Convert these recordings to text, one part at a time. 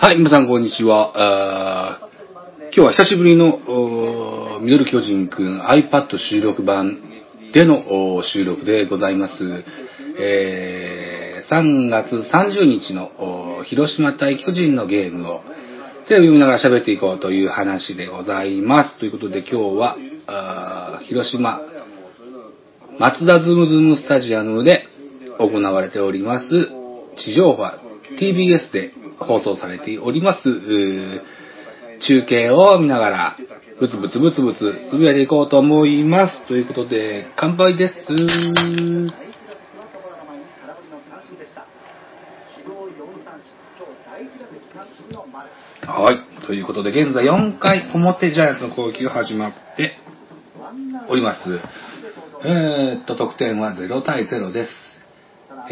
はい、皆さんこんにちは。今日は久しぶりの、ミドル巨人くん iPad 収録版での収録でございます。えー3月30日の広島対巨人のゲームをテレビを見ながら喋っていこうという話でございます。ということで今日は、広島松田ズムズムスタジアムで行われております、地上波 TBS で放送されております、中継を見ながら、ブツブツブツブツつぶやいていこうと思います。ということで、乾杯です。はい。ということで、現在4回表ジャイアンツの攻撃が始まっております。えーっと、得点は0対0です。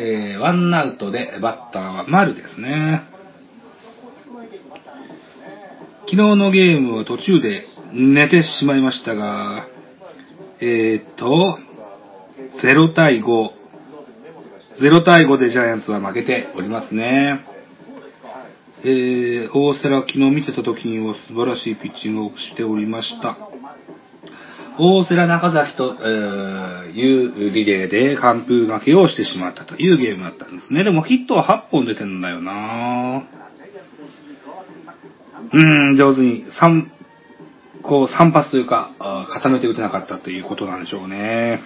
えー、ワンアウトでバッターは丸ですね。昨日のゲームは途中で寝てしまいましたが、えーっと、0対5。0対5でジャイアンツは負けておりますね。えー、大瀬良昨日見てた時には素晴らしいピッチングをしておりました。大瀬良中崎と、いうリレーで完封負けをしてしまったというゲームだったんですね。でもヒットは8本出てんだよなうーん、上手に3、こう3発というか、固めて打てなかったということなんでしょうね。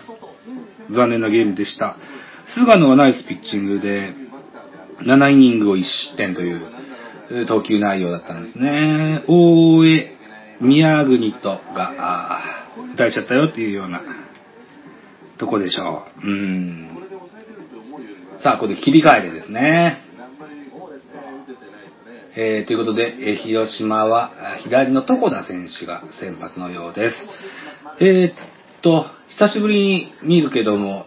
残念なゲームでした。菅野はナイスピッチングで、7イニングを1失点という投球内容だったんですね。大江、宮国とが、歌えちゃったよっていうようなとこでしょう。うん。さあ、ここで切り替えてですね。えーということで、えー広島は左の床田選手が先発のようです。えーっと、久しぶりに見るけども、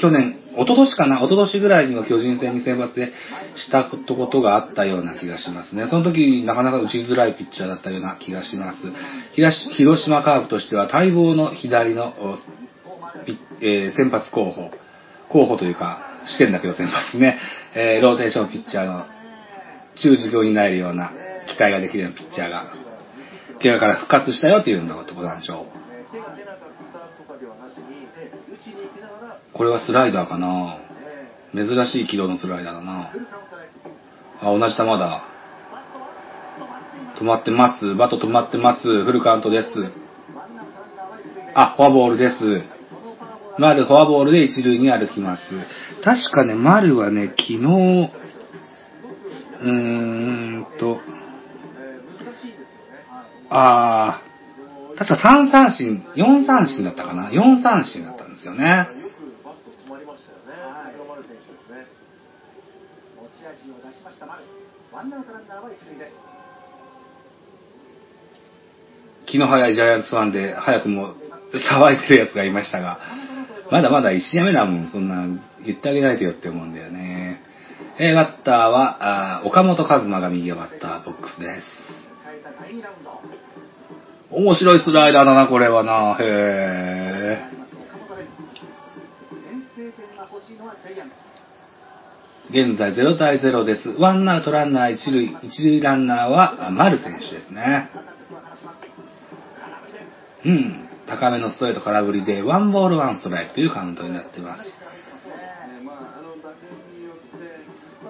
去年、一昨年かな一昨年ぐらいには巨人戦に選抜でしたことがあったような気がしますね。その時、なかなか打ちづらいピッチャーだったような気がします。東広島カープとしては待望の左の、えー先発候補、候補というか、試験だけど先発ね、えーローテーションピッチャーの中軸を担えるような期待ができるようなピッチャーが、怪我から復活したよというようなことなんでしょう。これはスライダーかな珍しい軌道のスライダーだなあ、同じ球だ。止まってます。バット止まってます。フルカウントです。あ、フォアボールです。丸フォアボールで一塁に歩きます。確かね、丸はね、昨日、うーんと、あー、確か3三振、4三振だったかな ?4 三振だったんですよね。気の早いジャイアンツファンで早くも騒いでるやつがいましたが、まだまだ1試合目だもん、そんな言ってあげないとよって思うんだよね。えーバッターは、あー岡本和真が右バッターボックスです。面白いスライダーだな、これはな。へー。現在0対0です。ワンアウトランナー一塁、一塁ランナーは丸選手ですね。うん。高めのストレート空振りで、ワンボールワンストライクというカウントになっています。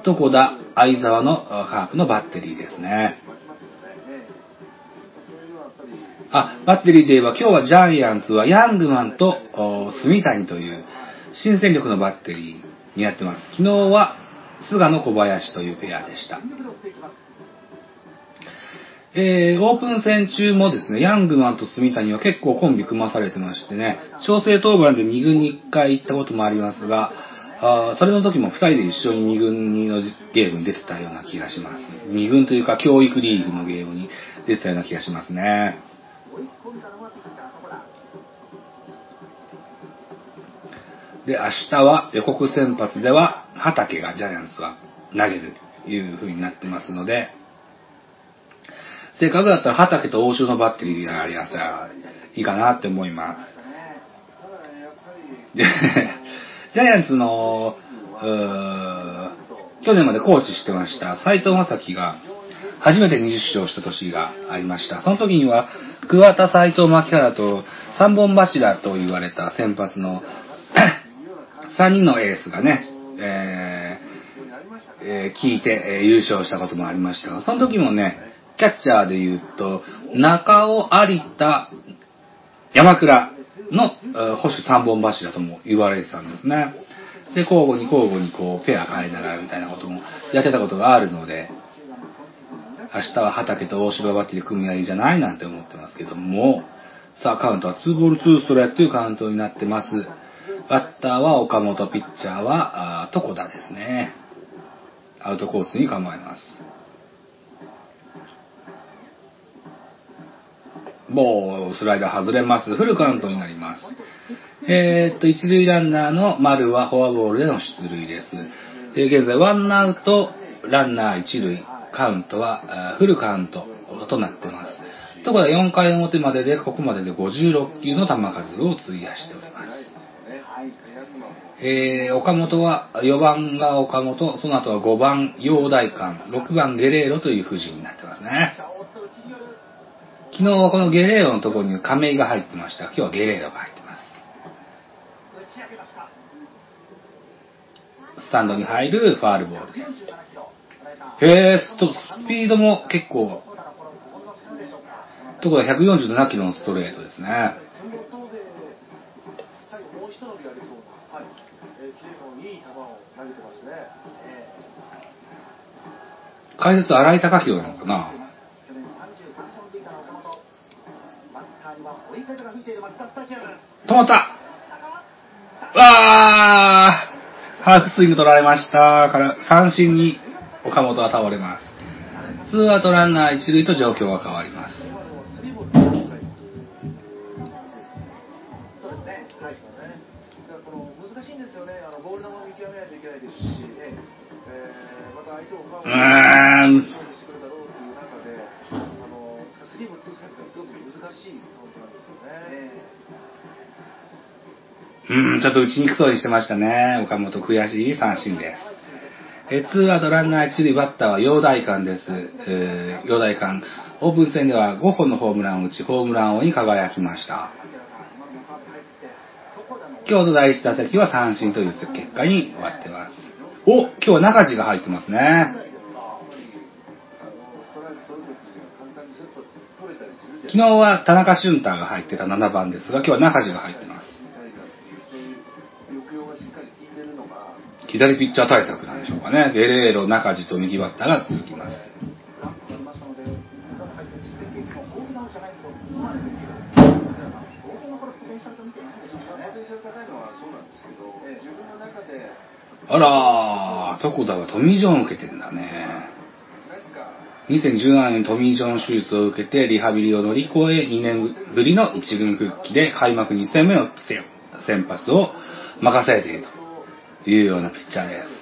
床田、相沢のカープのバッテリーですね。あ、バッテリーで言えば今日はジャイアンツはヤングマンと住谷という新戦力のバッテリーにやってます。昨日は菅野小林というペアでした。えー、オープン戦中もですね、ヤングマンと住谷は結構コンビ組まされてましてね、調整当番で2軍に1回行ったこともありますが、あそれの時も2人で一緒に2軍のゲームに出てたような気がします。2軍というか教育リーグのゲームに出てたような気がしますね。で、明日は予告先発では、畑がジャイアンツは投げるという風になってますので、せっかくだったら畑と欧州のバッテリーがありやったらいいかなって思います。で、ジャイアンツの、去年までコーチしてました斎藤正樹が初めて20勝した年がありました。その時には、桑田斎藤牧原と三本柱と言われた先発の 3人のエースがね、えーえー聞いて、え優勝したこともありましたが、その時もね、キャッチャーで言うと、中尾有田、山倉のえ保守三本柱とも言われてたんですね。で、交互に交互にこう、ペア変えながらみたいなこともやってたことがあるので、明日は畑と大柴バッテリー組み合いじゃないなんて思ってますけども、さあカウントは2ボール2ストライクというカウントになってます。バッターは岡本、ピッチャーは、あー床田ですね。アウトコースに構えます。もうスライダー外れます。フルカウントになります。えーっと、一塁ランナーの丸はフォアボールでの出塁です。えー現在、ワンアウト、ランナー一塁、カウントはフルカウントとなっています。ところが4回表までで、ここまでで56球の球数を費やしております。えー、岡本は、4番が岡本、その後は5番、陽大館、6番ゲレーロという布陣になってますね。昨日はこのゲレーロのところに亀井が入ってました。今日はゲレーロが入ってます。スタンドに入るファールボールです。へー、ストスピードも結構、ところが147キロのストレートですね。最後もう一伸びありそうな、はい、えー、キレのいい球を投げてますね。え解説荒井貴弘なのかな、止まった。わー！ハーフスイング取られました。から、三振に岡本は倒れます。ツーアウトランナー一塁と状況が変わります。難しいんですよね。あのボール球を見極めないといけないです、うーんうという中で、あのスリーボールツーストライクがすごく難しいカウントなんですよね。うーん、ちょっと打ちにくそうにしてましたね。岡本悔しい三振です。え、ツーアウトランナー一塁バッターは陽大館です。えー、陽大館。オープン戦では5本のホームランを打ち、ホームラン王に輝きました。今日の第1打席は三振という結果に終わってます。お今日は中地が入ってますね。昨日は田中俊太が入ってた7番ですが、今日は中地が入ってます。左ピッチャー対策なんでしょうかね。ゲレーロ、中地と右バッターが続きます。あらー、床田はトミー・ジョンを受けてんだね。2017年トミー・ジョン手術を受けてリハビリを乗り越え2年ぶりの一軍復帰で開幕2戦目の先発を任されているというようなピッチャーです。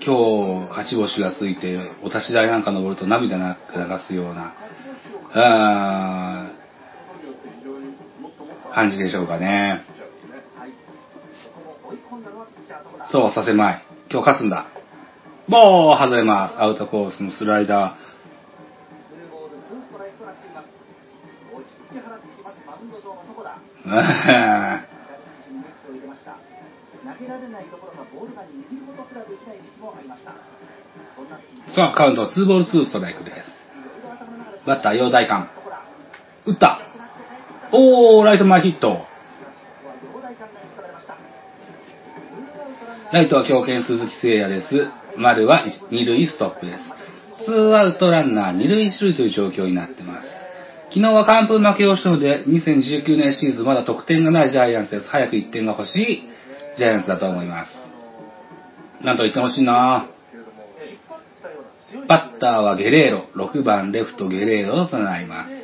今日勝ち星がついてお立ち台なんか登ると涙が流すようなあ感じでしょうかね。そう、させまい。今日勝つんだ。もう外れます。アウトコースのスライダー。さあ、カウントは2ボール2ストライクです。バッター、陽大館。打った。おー、ライト前ヒット。ライトは強肩鈴木誠也です。丸は二塁ストップです。ツーアウトランナー二塁一塁という状況になっています。昨日は完封負けをしたので、2019年シーズンまだ得点がないジャイアンツです。早く1点が欲しいジャイアンツだと思います。なんと言ってほしいなバッターはゲレーロ、6番レフトゲレーロとなります。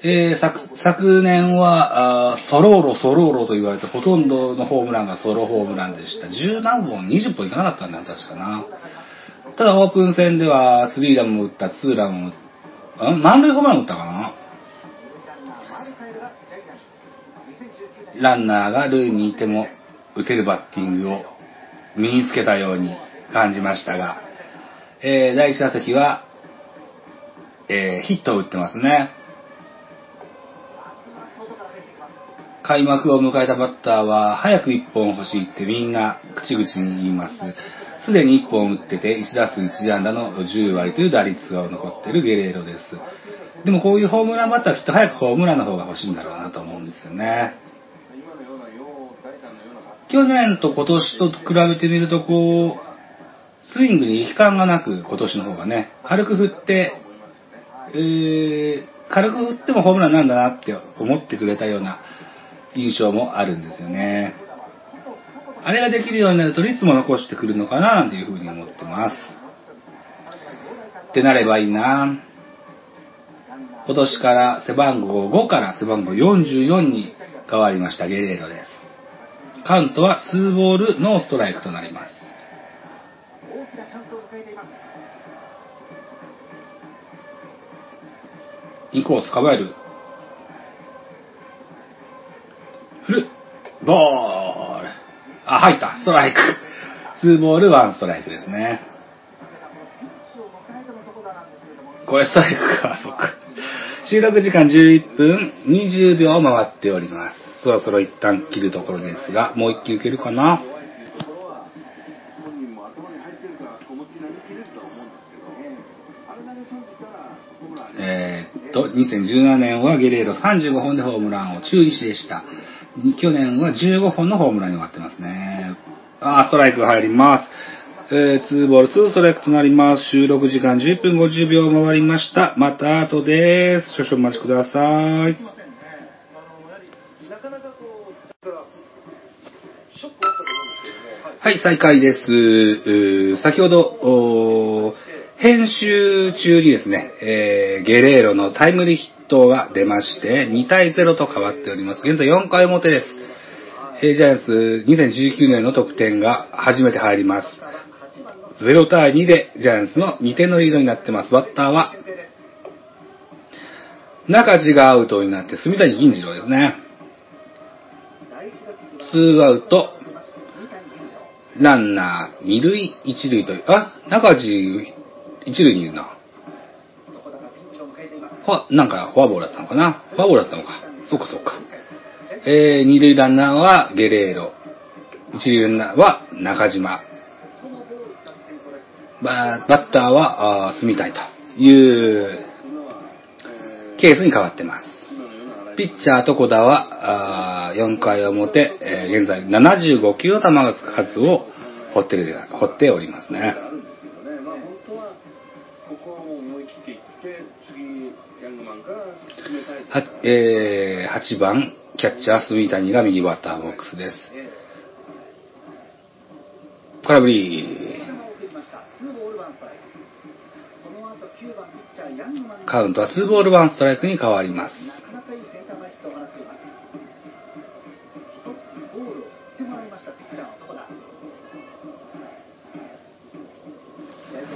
えー、昨昨年はあソローロ、ソローロと言われて、ほとんどのホームランがソロホームランでした。10何本、20本いかなかったんだよ、確かな。ただ、オープン戦では、スリーランも打った、ツーランも打った、ん満塁ホームラン打ったかなランナーが塁にいても、打てるバッティングを身につけたように感じましたが、えー、第1打席は、えー、ヒットを打ってますね。開幕を迎えたバッターは、早く1本欲しいってみんな口々に言います。すでに1本打ってて、1打数1安打の10割という打率が残っているゲレーロです。でもこういうホームランバッターはきっと早くホームランの方が欲しいんだろうなと思うんですよね。去年と今年と比べてみると、こう、スイングに力感がなく、今年の方がね、軽く振って、えー、軽く振ってもホームランなんだなって思ってくれたような印象もあるんですよね。あれができるようになると率も残してくるのかなっていうふうに思ってます。ってなればいいな今年から背番号5から背番号44に変わりましたゲレーロです。カウントは2ボールノーストライクとなります。インコース構える。振る。ボール。あ、入った。ストライク。2ボール1ストライクですね。これストライクか、そっか。収録時間11分20秒回っております。そろそろ一旦切るところですが、もう一球いけるかな？えー、っと、2017年はゲレーロ35本でホームランを中1でした。去年は15本のホームランに終わってますね。あー、ストライクが入ります。えー、2ボール2ストライクとなります。収録時間10分50秒回りました。また後です。少々お待ちください。はい、再開です。先ほど、編集中にですね、えー、ゲレーロのタイムリーヒットが出まして、2対0と変わっております。現在4回表です。えー、ジャイアンツ2019年の得点が初めて入ります。0対2でジャイアンツの2点のリードになってます。バッターは、中地がアウトになって、住谷銀次郎ですね。2アウト、ランナー、二塁、一塁という、あ、中地、一塁にいるな。ほ、なんか、フォアボールだったのかな？フォアボールだったのか。そうかそうか。えー、二塁ランナーはゲレーロ。一塁ランナーは中島。バッターは、あ住みたいというケースに変わってます。ピッチャーと小田は、あ4回表、えー、現在75球の球数を掘ってる、掘っておりますね。は、えー、8番、キャッチャー、住谷が右バッターボックスです。空振り。カウントは2ボール1ストライクに変わります。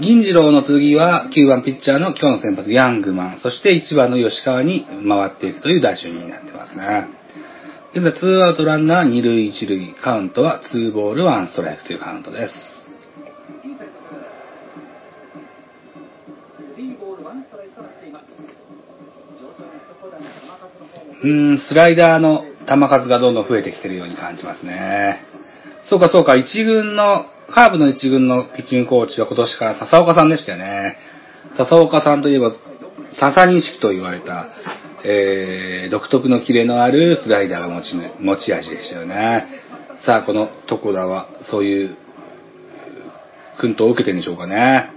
銀次郎の次は9番ピッチャーの今日の先発ヤングマン、そして1番の吉川に回っていくという打順になってますね。現在2アウトランナー2塁1塁、カウントは2ボール1ストライクというカウントです。うん、スライダーの球数がどんどん増えてきてるように感じますね。そうかそうか、一軍のカーブの一軍のピッチングコーチは今年から笹岡さんでしたよね。笹岡さんといえば、笹錦と言われた、えー、独特のキレのあるスライダーが持ち持ち味でしたよね。さあ、この床田は、そういう、訓導を受けてるんでしょうかね。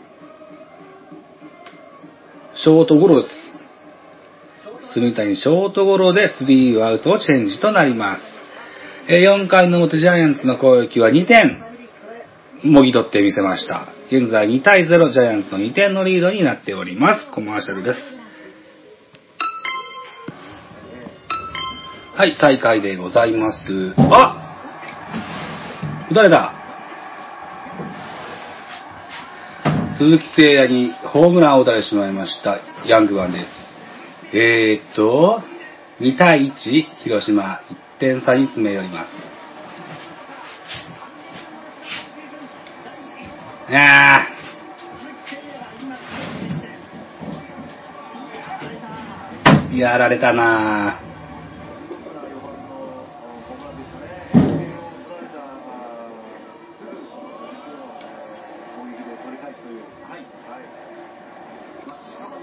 ショートゴロです。住谷ショートゴロでスリーアウトチェンジとなります。4回の表ジャイアンツの攻撃は2点。もぎ取ってみせました。現在2対0ジャイアンツの2点のリードになっております。コマーシャルです。はい、再開でございます。あ誰だ？鈴木誠也にホームランを打たれてしまいました。ヤングワンです。えー、っと、2対1、広島1点差に詰め寄ります。やあ。やられたな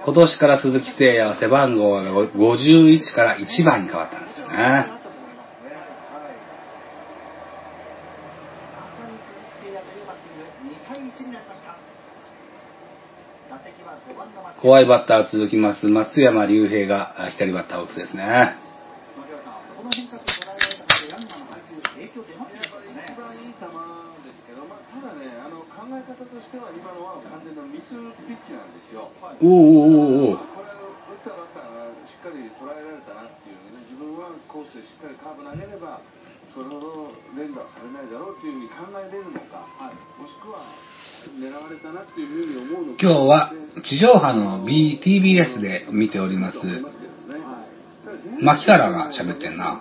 今年から鈴木誠也は背番号が51から1番に変わったんですよね。だと思いますね。はい。怖いバッターが続きます。松山竜平があ左バッターを打つですね。一番いい球ですけど、まあ、ただね、あの考え方としては今のは完全なミスピッチなんですよ。おーおーおーおーこれを打ったバッターがしっかり捉えられたなっていうね、自分はコースでしっかりカーブ投げれば、それほど連打されないだろうっていうふうに考えれるのか、もしくは狙われたなっていうふうに思うのか。今日は地上波の BTBS で見ております。牧原が喋ってんな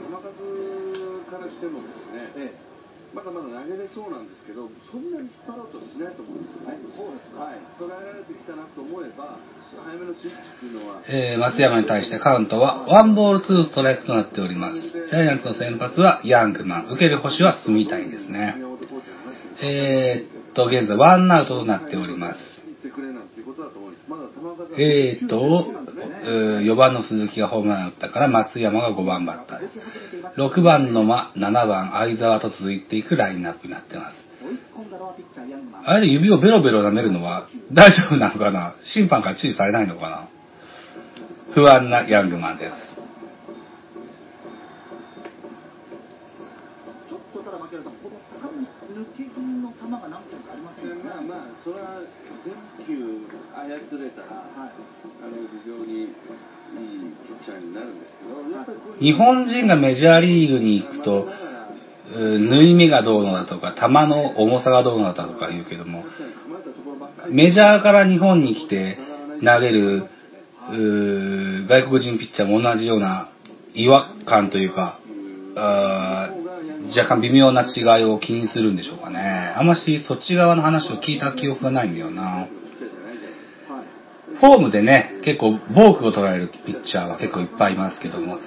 まだまだ投げれそうなんですけど、そんなに引っ張ろうとはしないと思うんですよね。そうですはい。捉えられてきたなと思えば、早めのスイッチっていうのは、えー松山に対してカウントはワンボールツーストライクとなっております。ジャイアンツの先発はヤングマン、受ける星は住谷ですね。えーっと、現在ワンアウトとなっております。えーっと、えー4番の鈴木がホームランを打ったから松山が5番バッターです。6番の間、7番相沢と続いていくラインナップになってます。あれで指をベロベロ舐めるのは大丈夫なのかな？審判から注意されないのかな？不安なヤングマンです。ちょっとただ槙原さん、この抜け気味の球が何点かありませんでかまあまあ、それは全球操れたら、あの非常にいいピッチャーになるんですけど、やっぱりこういう日本人がメジャーリーグに行くと、縫い目がどうのだとか、球の重さがどうのだとか言うけども、メジャーから日本に来て投げる、外国人ピッチャーも同じような違和感というか、あー若干微妙な違いを気にするんでしょうかね。あんましそっち側の話を聞いた記憶がないんだよな。フォームでね、結構ボークを捉えるピッチャーは結構いっぱいいますけども、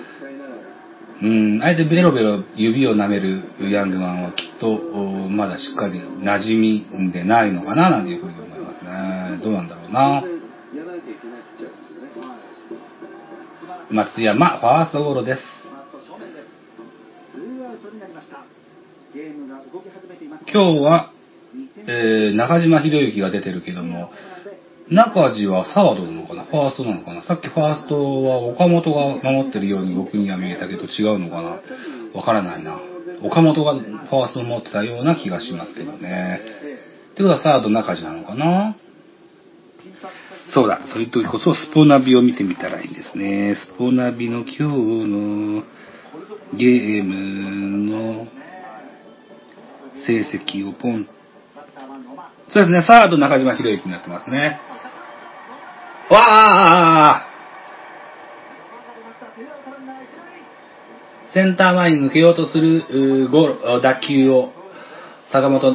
うん、あえてベロベロ指を舐めるヤングマンはきっとまだしっかり馴染みでないのかななんていうふうに思いますね。どうなんだろうな。松山、ファーストゴロです。今日は、えー、中島博之が出てるけども、中地はサードなのかな？ファーストなのかな？さっきファーストは岡本が守ってるように僕には見えたけど違うのかな？わからないな。岡本がファーストを持ってたような気がしますけどね。ってことはサード中地なのかな？そうだ、そういう時こそスポナビを見てみたらいいんですね。スポナビの今日のゲームの成績をポン。そうですね、サード中島博之になってますね。わあ。センター前に抜けようとするうーゴロ打球を。坂本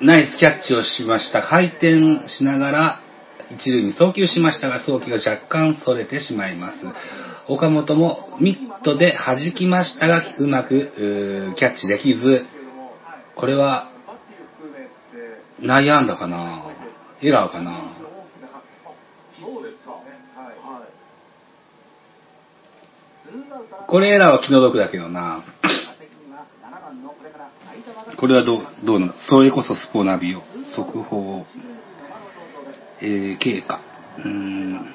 ナイスキャッチをしました。回転しながら一塁に送球しましたが送球が若干それてしまいます。岡本もミットで弾きましたがうまくうキャッチできず、これは、内野安打かな？エラーかなそうですか。はい。はい。これエラーは気の毒だけどな。これはどう、どうなのそれこそスポナビを。速報。えー、経過。うん。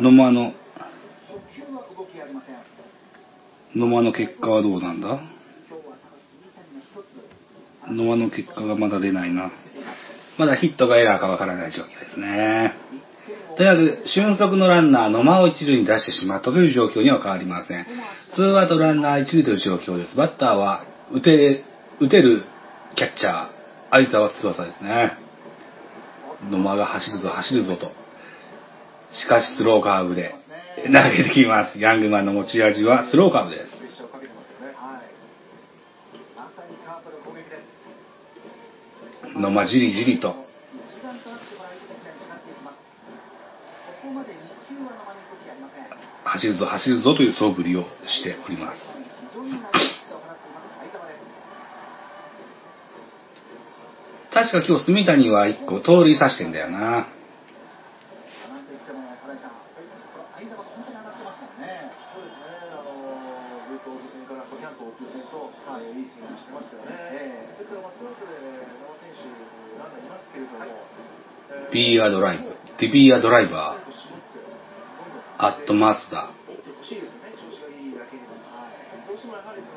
野間の、野間の結果はどうなんだ？野間の結果がまだ出ないな。まだヒットがエラーかわからない状況ですね。とにかく、俊足のランナー、野間を一塁に出してしまったという状況には変わりません。ツーアウトランナー一塁という状況です。バッターは、打て、打てるキャッチャー、相沢翼ですね。野間が走るぞ、走るぞと。しかし、スローカーブで、投げてきます。ヤングマンの持ち味はスローカーブです。動きありません。走るぞ走るぞという素振りをしております。確か今日住谷は1個盗塁さしてんだよな。そうですね、あのずっとオープン戦からキャンプオープン戦と、えーいいスイングしてますよね。ええですから、ツーアウトで野間選手、ランナーいますけれども、えーアドライブ、ディビーアドライバー、アットマツダ、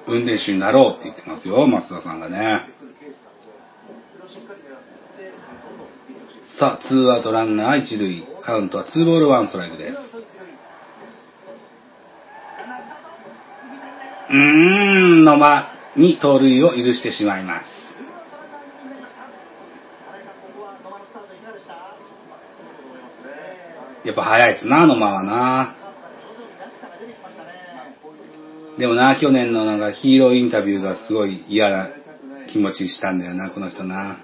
運転手になろうって言ってますよ、松田さんがね。さあ、ツーアウトランナー一塁、カウントはツーボールワンストライクです。うーん、野間に盗塁を許してしまいます。やっぱ早いですな、野間はな。でもな、去年のなんかヒーローインタビューがすごい嫌な気持ちしたんだよな、この人な。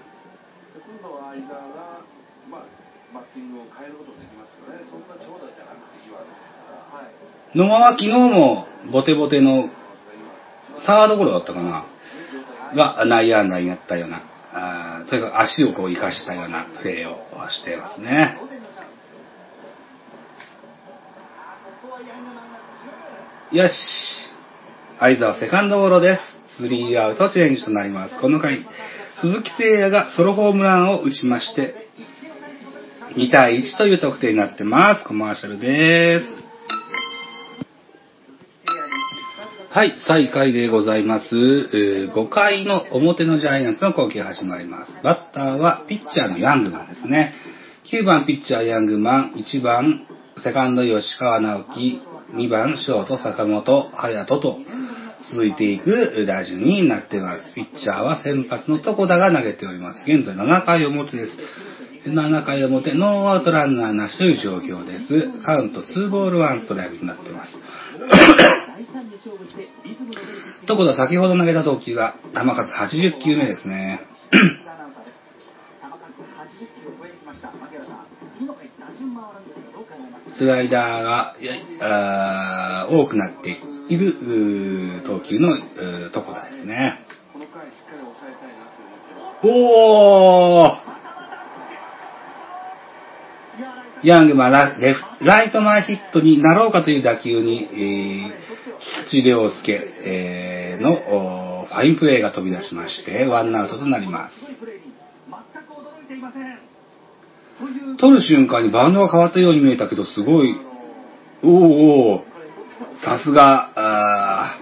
野間は昨日もボテボテのサードゴロだったかなが内野安打になったような、あとにかく足をこう生かしたようなプレーをしてますね。よし。相沢セカンドゴロです。スリーアウトチェンジとなります。この回、鈴木誠也がソロホームランを打ちまして、2対1という得点になってます。コマーシャルです。はい、再開でございます。5回の表のジャイアンツの攻撃が始まります。バッターはピッチャーのヤングマンですね。9番ピッチャーヤングマン、1番セカンド吉川直樹、2番ショート坂本隼人と続いていく打順になっています。ピッチャーは先発の床田が投げております。現在7回表です。7回表、ノーアウトランナーなしという状況です。カウント2ボール1ストライクになっています。床田先ほど投げた投球が球数80球目ですね。スライダーが多くなっている投球のうー床田ですね。この回しっかり抑えたいなと思ってます。おーヤングマンラレフライト前ヒットになろうかという打球に、えー、菊池涼介、えーのファインプレーが飛び出しまして、ワンアウトとなります。取る瞬間にバウンドが変わったように見えたけど、すごい、おーおーさすが、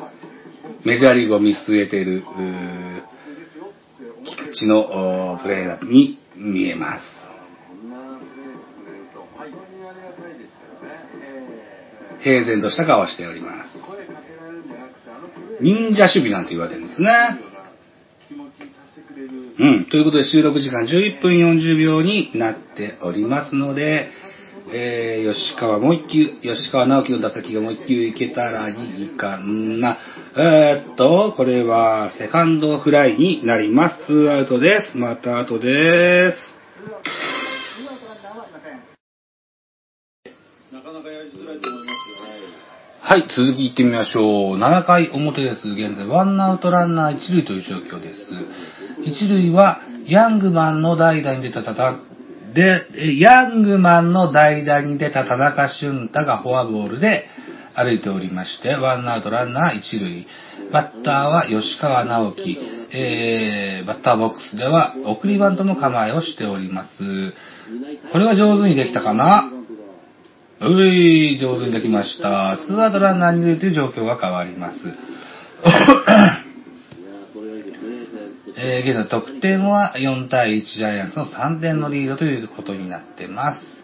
メジャーリーグを見据えている、菊池のおープレーに見えます。平然とした顔をしております。忍者守備なんて言われてるんですね。気持ちにさせてくれる。うん。ということで収録時間11分40秒になっておりますので、えー、吉川もう一球、吉川直樹の打席がもう一球いけたらいいかな。えー、っと、これはセカンドフライになります。ツーアウトです。また後です。はい、続き行ってみましょう。7回表です。現在、ワンアウトランナー一塁という状況です。一塁は、ヤングマンの代打に出たたた、で、ヤングマンの代打に出た田中俊太がフォアボールで歩いておりまして、ワンアウトランナー一塁。バッターは吉川直樹。えー、バッターボックスでは送りバントの構えをしております。これは上手にできたかな？うい、上手にできました。ツーアウトランナーに出るという状況が変わります。えー、現在得点は4対1ジャイアンツの3点のリードということになってます。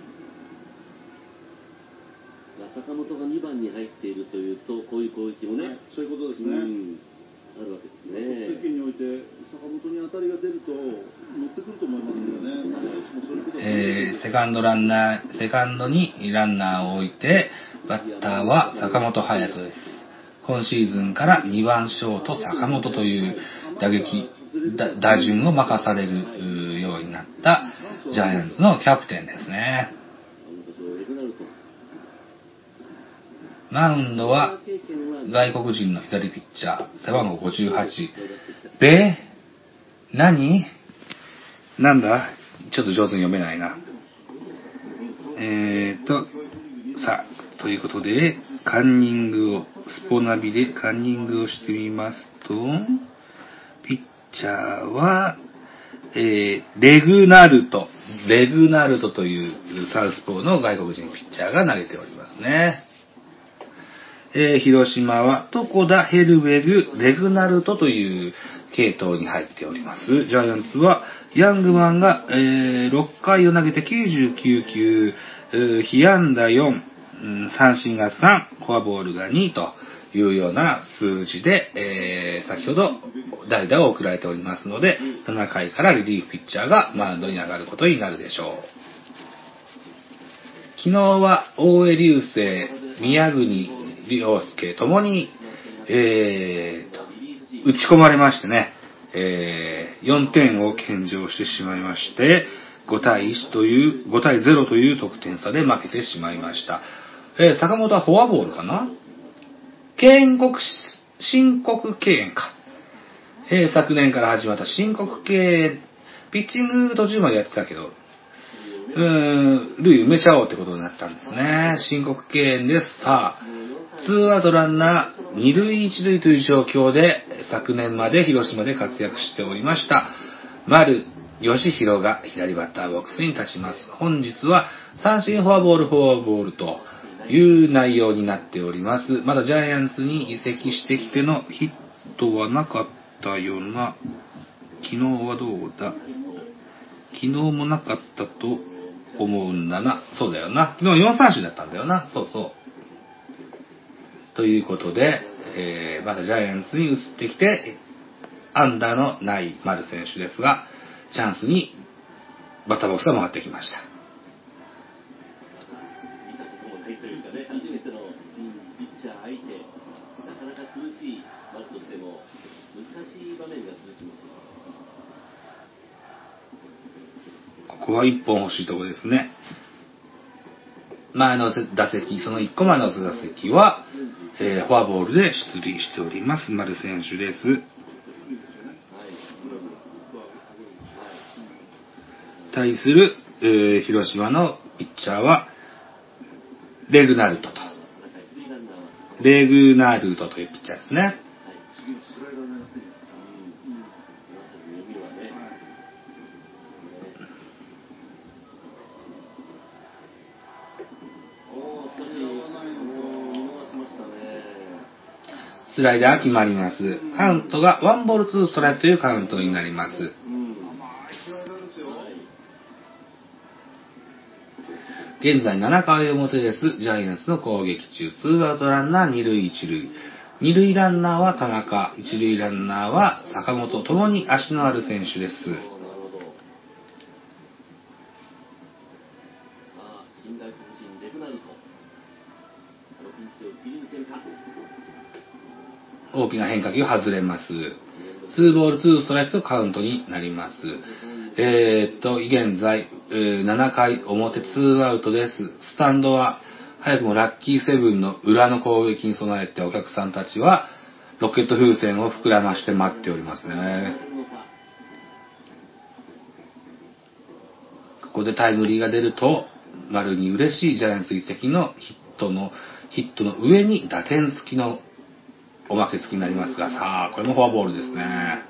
坂本が2番に入っているというと、こういう攻撃もね、そういうことですね。うんあるわけですね。経験において坂本に当たりが出ると乗ってくると思いますよね。いつもそういうことがえー、セカンドランナー、セカンドにランナーを置いて、バッターは坂本勇人です。今シーズンから2番ショート坂本という打撃、打打順を任されるようになったジャイアンツのキャプテンですね。マウンドは外国人の左ピッチャー、背番号58。べ何？なんだ？ちょっと上手に読めないな。えーと、さあ、ということで、カンニングを、スポナビでカンニングをしてみますと、ピッチャーは、えー、レグナルト、レグナルトというサウスポーの外国人ピッチャーが投げておりますね。えー広島は、床田ヘルウェグ、レグナルトという系統に入っております。ジャイアンツは、ヤングマンが、えー6回を投げて99球、被安打4、うん三振が3、フォアボールが2というような数字で、えー先ほど代打を送られておりますので、7回からリリーフピッチャーがマウンドに上がることになるでしょう。昨日は大江流星、宮国良介ともに、えーと、打ち込まれましてね、えー4点を献上してしまいまして、5対1という、5対0という得点差で負けてしまいました。えー坂本はフォアボールかな？警告し、申告敬遠か。えー昨年から始まった申告敬遠、ピッチング途中までやってたけど、うーん、塁埋めちゃおうってことになったんですね。申告敬遠です。さあ、ツーアウトランナー、二塁一塁という状況で、昨年まで広島で活躍しておりました、丸義弘が左バッターボックスに立ちます。本日は三振フォアボールフォアボールという内容になっております。まだジャイアンツに移籍してきてのヒットはなかったような、昨日はどうだ？昨日もなかったと思うんだな。そうだよな。昨日4三振だったんだよな。そうそう。ということで、えーまだジャイアンツに移ってきて、アンダーのない丸選手ですが、チャンスにバッターボックスが回ってきました。見たこともないというかね、初めてのピッチャー相手、なかなか苦しい丸としても、難しい場面が続きます。ここは1本欲しいところですね。前の打席、その1個前の打席は、えーフォアボールで出塁しております、丸選手です。対する、えー広島のピッチャーは、レグナルトと。レグナルトというピッチャーですね。ライダー決まります。カウントがワンボールツーストライクというカウントになります。現在7回表です。ジャイアンツの攻撃中。ツーアウトランナー2塁1塁。2塁ランナーは田中、1塁ランナーは坂本、ともに足のある選手です。変化球外れます。ツーボールツーストライクとカウントになります。えーっと、現在、えー7回表ツーアウトです。スタンドは、早くもラッキーセブンの裏の攻撃に備えてお客さんたちは、ロケット風船を膨らまして待っておりますね。ここでタイムリーが出ると、丸に嬉しいジャイアンツ移籍のヒットの、ヒットの上に打点付きのおまけ付きになりますが、さあ、これもフォアボールですね。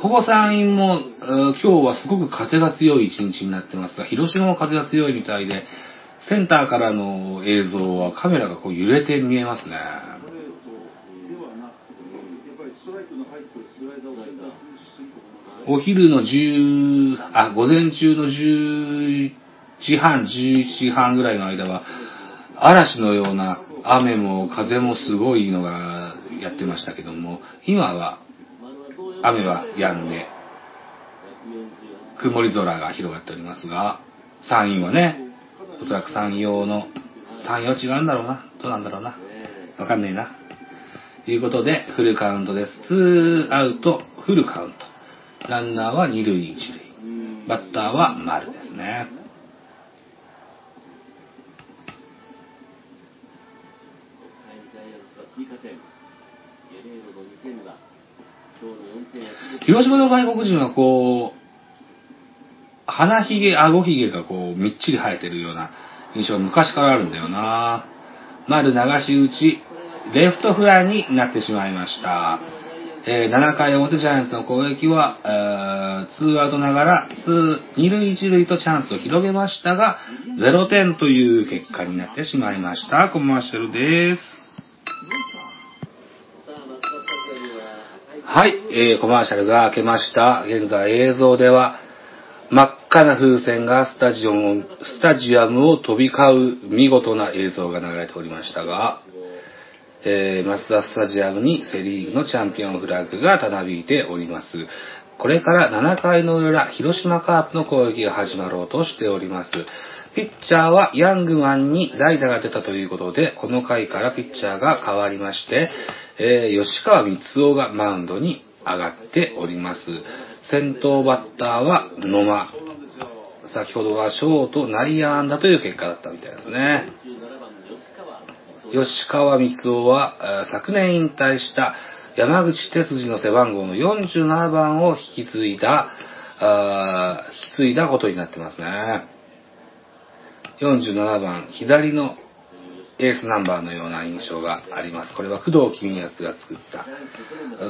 ここ山陰も、えー今日はすごく風が強い一日になってますが、広島も風が強いみたいで、センターからの映像はカメラがこう揺れて見えますね。お昼の10、あ、午前中の10時半、11時半ぐらいの間は、嵐のような雨も風もすごいのがやってましたけども、今は雨は止んで、曇り空が広がっておりますが、山陰はね、おそらく山陽の、山陽違うんだろうな。どうなんだろうな。わかんねえな。ということで、フルカウントです。ツーアウト、フルカウント。ランナーは二塁一塁。バッターは丸ですね。追加点。ゲレーロの2点が、今日の4点広島の外国人はこう、鼻ひげ、顎ひげがこう、みっちり生えてるような印象昔からあるんだよな。丸流し打ち、レフトフライになってしまいました。えー7回表ジャイアンツの攻撃は、えー、ツーアウトながら、ツー、二塁一塁とチャンスを広げましたが、0点という結果になってしまいました。コマーシャルです。はい、えー、コマーシャルが明けました。現在映像では、真っ赤な風船がスタジオンスタジアムを飛び交う見事な映像が流れておりましたが、えー、マツダスタジアムにセリーグのチャンピオンフラッグがたなびいております。これから7回の裏、広島カープの攻撃が始まろうとしております。ピッチャーはヤングマンに代打が出たということで、この回からピッチャーが変わりまして、えー吉川光夫がマウンドに上がっております。先頭バッターは野間。先ほどはショート内野安打という結果だったみたいですね。吉川。光夫は、昨年引退した山口哲司の背番号の47番を引き継いだ、引き継いだことになってますね。47番、左のエースナンバーのような印象があります。これは工藤公康が作った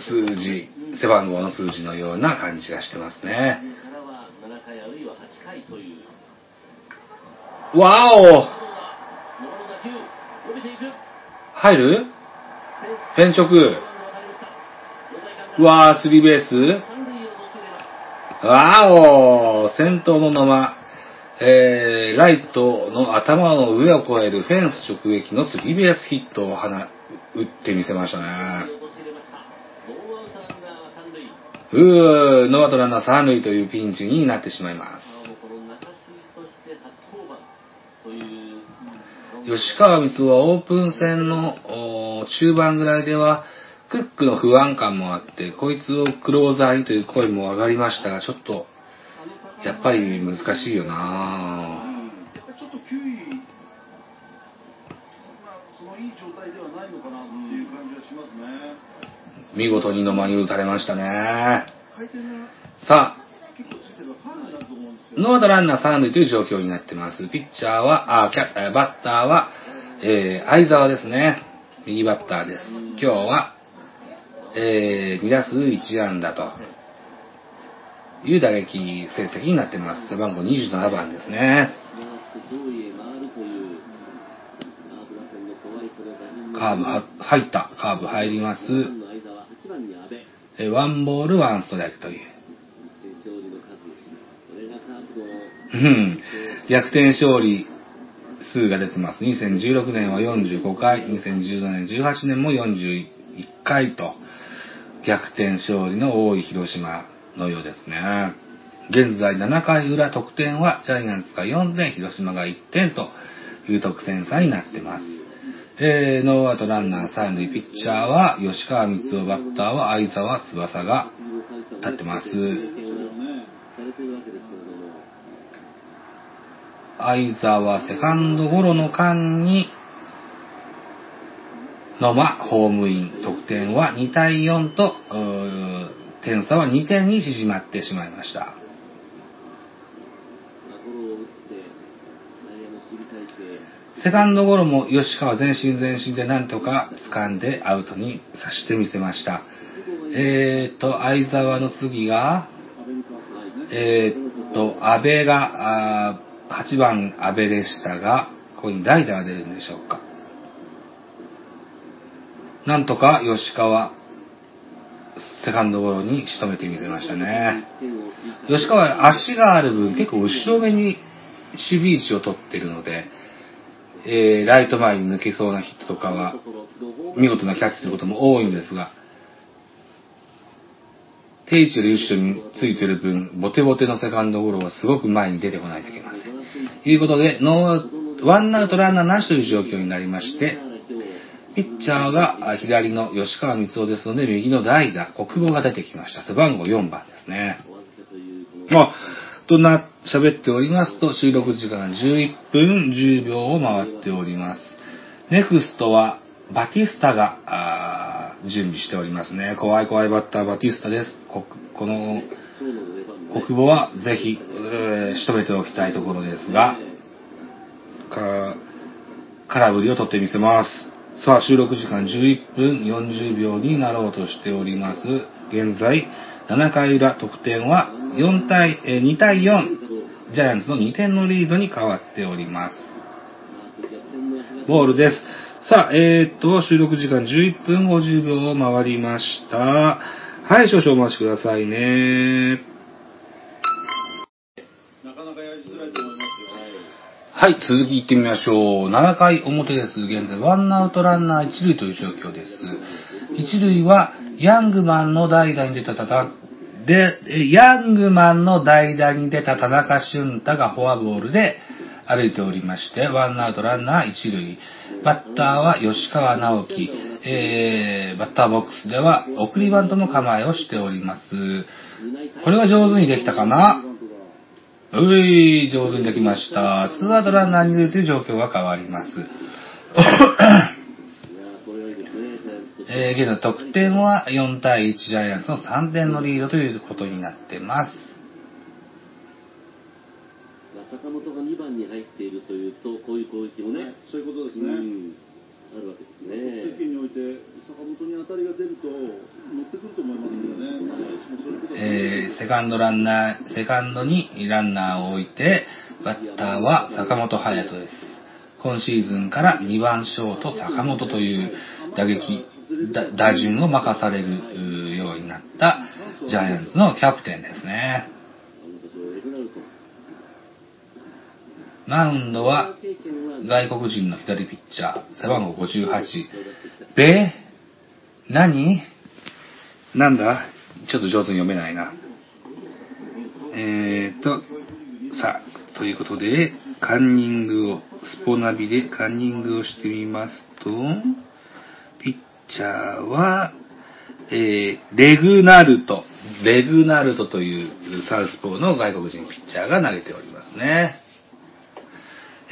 数字、背番号の数字のような感じがしてますね。からは7回あるいは8回という。わお、入る？フェンス。変直。渡りました。うわー、スリーベース。わお先頭の野間、えー、ライトの頭の上を越えるフェンス直撃のスリーベースヒットを放打ってみせましたね。陥れました。ノー。うー、ノーアウトランナー三塁というピンチになってしまいます。吉川光はオープン戦の中盤ぐらいでは、クックの不安感もあって、こいつをクローザーにという声も上がりましたが、ちょっと、やっぱり難しいよなちょっと球威、まあ、そのいい状態ではないのかなっていう感じはしますね。見事に野間に打たれましたね。さあ。ノーアウトランナー三塁という状況になってます。ピッチャーは、あ、キャえーバッターは、えー、相沢ですね。右バッターです。今日は、えー、2打数1安打という打撃成績になってます。背番号27番ですね。カーブ、入った。カーブ入ります。ワンボールワンストライクという。逆転勝利数が出てます。2016年は45回、2017年、18年も41回と、逆転勝利の多い広島のようですね。現在7回裏得点はジャイアンツが4点、広島が1点という得点差になってます。えー、ノーアウトランナー3塁、ピッチャーは吉川光夫、バッターは相沢翼が立ってます。相沢セカンドゴロの間に、野間ホームイン。得点は2対4と、点差は2点に縮まってしまいました。セカンドゴロも吉川全身全身でなんとか掴んでアウトにさしてみせました。えーと、相沢の次が、えーと、安倍が、8番安倍でしたが、ここに代打が出るんでしょうか。なんとか吉川、セカンドゴロに仕留めてみせましたね。吉川足がある分結構後ろ目に守備位置を取ってるので、えーライト前に抜けそうなヒットとかは見事なキャッチすることも多いんですが、定位置より後ろについてる分、ボテボテのセカンドゴロはすごく前に出てこないといけません。ということで、ノーワンアウトランナーなしという状況になりまして、ピッチャーが左の吉川光夫ですので、右の代打、国母が出てきました。背番号4番ですね。まあ、とな、喋っておりますと、収録時間11分10秒を回っております。ネクストは、バティスタが、準備しておりますね。怖い怖いバッター、バティスタです。ここの、国母はぜひ、えー仕留めておきたいところですが、か空振りを取ってみせます。さあ、収録時間11分40秒になろうとしております。現在、7回裏得点は4対、え2対4、ジャイアンツの2点のリードに変わっております。ボールです。さあ、えー、っと、収録時間11分50秒を回りました。はい、少々お待ちくださいね。はい、続き行ってみましょう。7回表です。現在、ワンアウトランナー1塁という状況です。1塁は、ヤングマンの代打に出たたた、で、ヤングマンの代打に出た田中俊太がフォアボールで歩いておりまして、ワンアウトランナー1塁。バッターは吉川直樹。えー、バッターボックスでは送りバントの構えをしております。これは上手にできたかな？うい、上手にできました。ツーアウトランナーに出るという状況が変わります。えー、現在得点は4対1ジャイアンツの3点のリードということになってます。坂本が2番に入っているというと、こういう攻撃もね、そういうことですね。うんあるわけです経ね。験において坂本に当たりが出るとえー、セカンドランナー、セカンドにランナーを置いて、バッターは坂本隼人です。今シーズンから2番ショート坂本という打撃、打順を任されるようになったジャイアンツのキャプテンですね。マウンドは外国人の左ピッチャー、背番号58。べ何？なんだ？ちょっと上手に読めないな。えーと、さあ、ということで、カンニングを、スポナビでカンニングをしてみますと、ピッチャーは、えー、レグナルト、レグナルトというサウスポーの外国人ピッチャーが投げておりますね。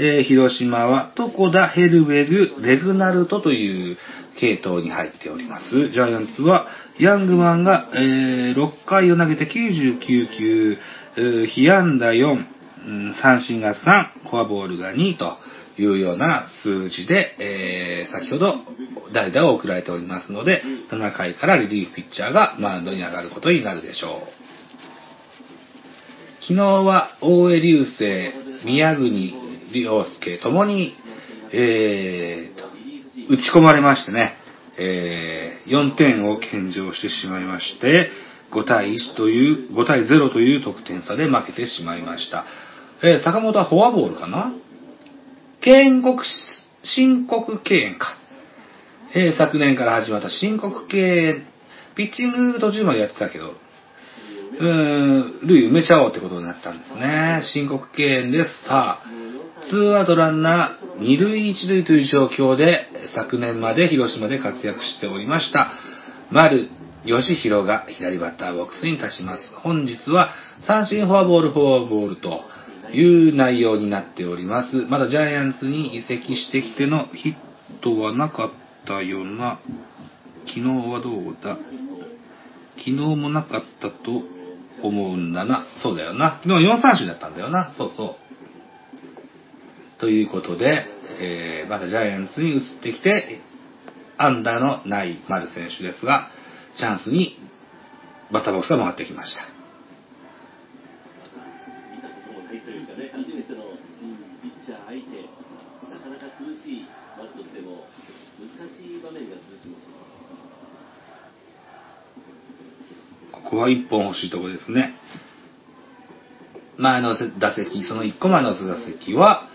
えー広島は、床田ヘルウェル、レグナルトという系統に入っております。ジャイアンツは、ヤングマンが、えー6回を投げて99球、えー被安打4、うん三振が3、フォアボールが2というような数字で、えー先ほど代打を送られておりますので、7回からリリーフピッチャーがマウンドに上がることになるでしょう。昨日は大江流星、宮国良介ともに、えーと、打ち込まれましてね、えー4点を献上してしまいまして、5対1という、5対0という得点差で負けてしまいました。えー坂本はフォアボールかな？建国、申告敬遠か。えー昨年から始まった申告敬遠、ピッチング途中までやってたけど、うーん、塁埋めちゃおうってことになったんですね。申告敬遠です。さあ、ツーアウトランナー、二塁一塁という状況で、昨年まで広島で活躍しておりました、丸義弘が左バッターボックスに立ちます。本日は三振フォアボールフォアボールという内容になっております。まだジャイアンツに移籍してきてのヒットはなかったような、昨日はどうだ？昨日もなかったと思うんだな。そうだよな。でも4三振だったんだよな。そうそう。ということで、えーまたジャイアンツに移ってきて、アンダーのない丸選手ですが、チャンスにバッターボックスが回ってきました。こ、こは1本欲しいところですね。前の打席、その1個前の打席は、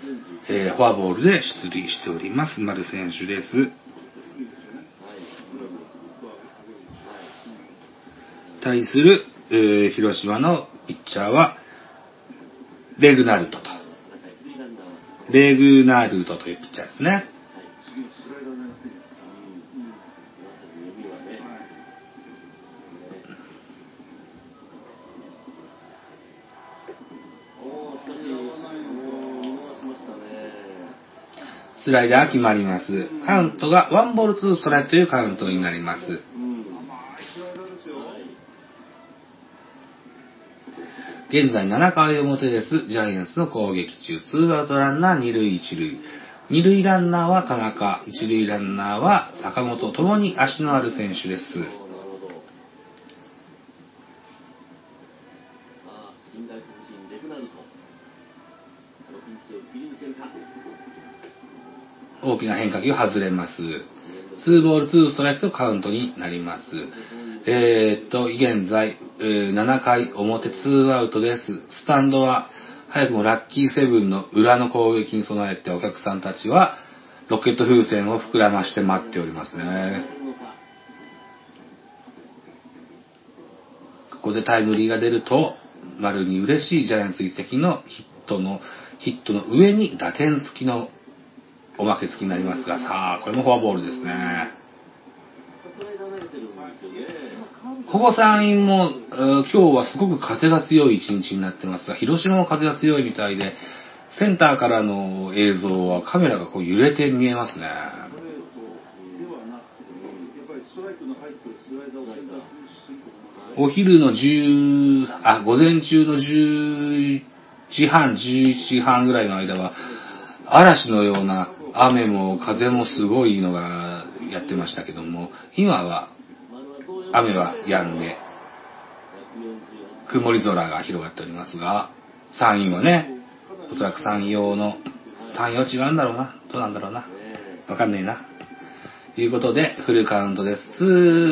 えーフォアボールで出塁しております、丸選手です。対する、えー広島のピッチャーは、レグナルトと。レグナルトというピッチャーですね。スライダー決まります。カウントがワンボールツーストライクというカウントになります。現在7回表です。ジャイアンツの攻撃中。ツーアウトランナー2塁1塁。2塁ランナーは田中、1塁ランナーは坂本、ともに足のある選手です。大きな変化球外れます。ツーボールツーストライクとカウントになります。えーっと、現在、えー7回表ツーアウトです。スタンドは、早くもラッキーセブンの裏の攻撃に備えてお客さんたちは、ロケット風船を膨らまして待っておりますね。ここでタイムリーが出ると、丸に嬉しいジャイアンツ移籍のヒットの、ヒットの上に打点付きのおまけ付きになりますが、さあ、これもフォアボールですね。ここ山陰も、えー今日はすごく風が強い一日になってますが、広島も風が強いみたいで、センターからの映像はカメラがこう揺れて見えますね。お昼の10、あ、午前中の10時半、11時半ぐらいの間は、嵐のような雨も風もすごいのがやってましたけども、今は雨は止んで、曇り空が広がっておりますが、山陰はね、おそらく山陽の、山陽違うんだろうな。どうなんだろうな。わかんねえな。ということで、フルカウントです。ツ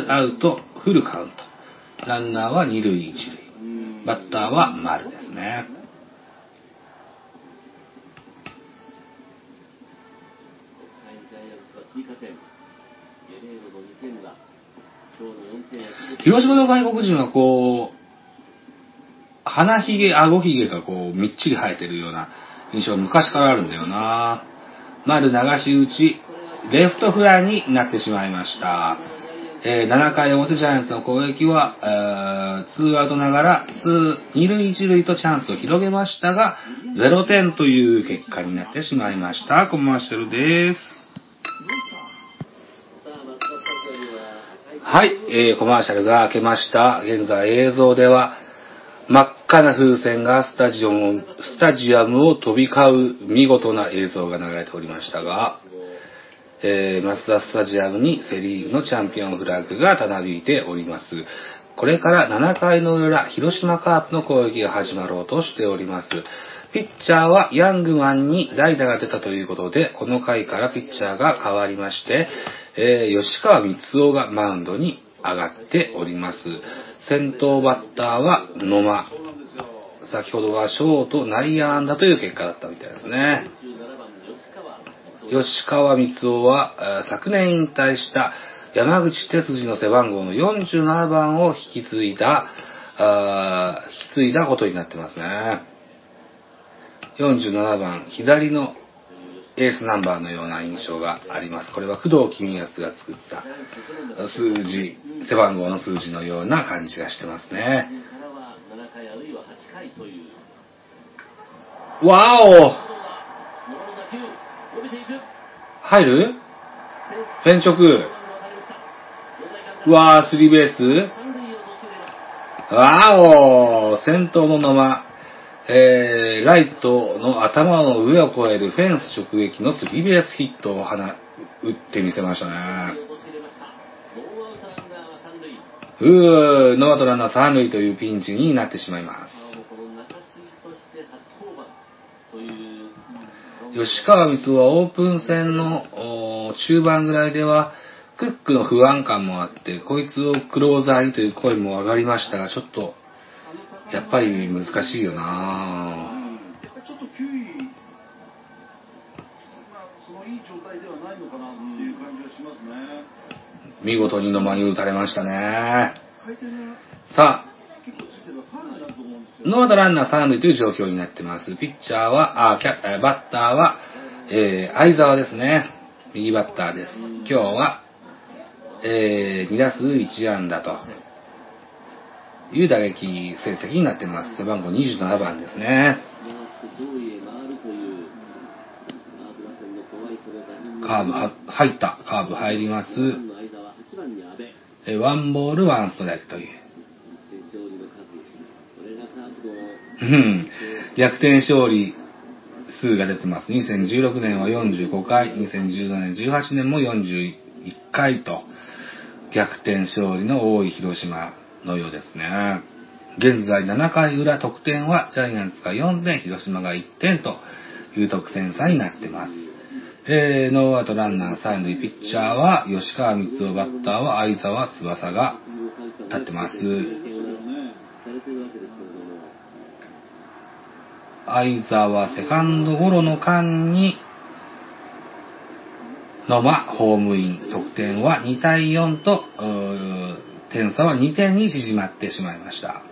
ーアウト、フルカウント。ランナーは二塁一塁。バッターは丸ですね。広島の外国人はこう、鼻ひげ、顎ひげがこう、みっちり生えてるような印象昔からあるんだよな。丸流し打ち、レフトフライになってしまいました。えー7回表ジャイアンツの攻撃は、えー、ツーアウトながら、ツー、二塁一塁とチャンスを広げましたが、0点という結果になってしまいました。コマーシャルです。はい、えー、コマーシャルが明けました。現在映像では、真っ赤な風船がスタジオムスタジアムを飛び交う見事な映像が流れておりましたが、えー、マツダスタジアムにセリーグのチャンピオンフラッグがたなびいております。これから7回の裏、広島カープの攻撃が始まろうとしております。ピッチャーはヤングマンに代打が出たということで、この回からピッチャーが変わりまして、えー吉川光夫がマウンドに上がっております。先頭バッターは野間。先ほどはショート内野安打という結果だったみたいですね。吉川。光夫は、昨年引退した山口哲司の背番号の47番を引き継いだ、あ引き継いだことになってますね。47番、左のエースナンバーのような印象があります。これは工藤公康が作った数字、背番号の数字のような感じがしてますね。わお、入る？フェンス。フェン直。渡りました。両大監督うわー、スリーベース？三塁を陥れます。わお先頭の野間、えー、ライトの頭の上を越えるフェンス直撃のスリーベースヒットを放打ってみせましたね。陥れました。ノーアウトランナーは三塁。うー、ノアウトランナー三塁というピンチになってしまいます。吉川光はオープン戦の中盤ぐらいでは、クックの不安感もあって、こいつをクローザーにという声も上がりましたが、ちょっと、やっぱり難しいよなやっぱりちょっと球威、まあ、そのいい状態ではないのかなっていう感じはしますね。見事に野間に打たれましたね。さあ、ノーアウトランナー3塁という状況になってます。ピッチャーは、あキャえーバッターは、えー、相沢ですね。右バッターです。今日は、えー、2打数1安打という打撃成績になってます。背番号27番ですね。カーブは入った。カーブ入ります。えワンボールワンストライクという。逆転勝利数が出てます。2016年は45回、2017年、18年も41回と、逆転勝利の多い広島のようですね。現在7回裏得点はジャイアンツが4点、広島が1点という得点差になってます。えー、ノーアウトランナー3塁ピッチャーは吉川光夫バッターは相沢翼が立ってます。相沢セカンドゴロの間に、野間ホームイン。得点は2対4と、点差は2点に縮まってしまいました。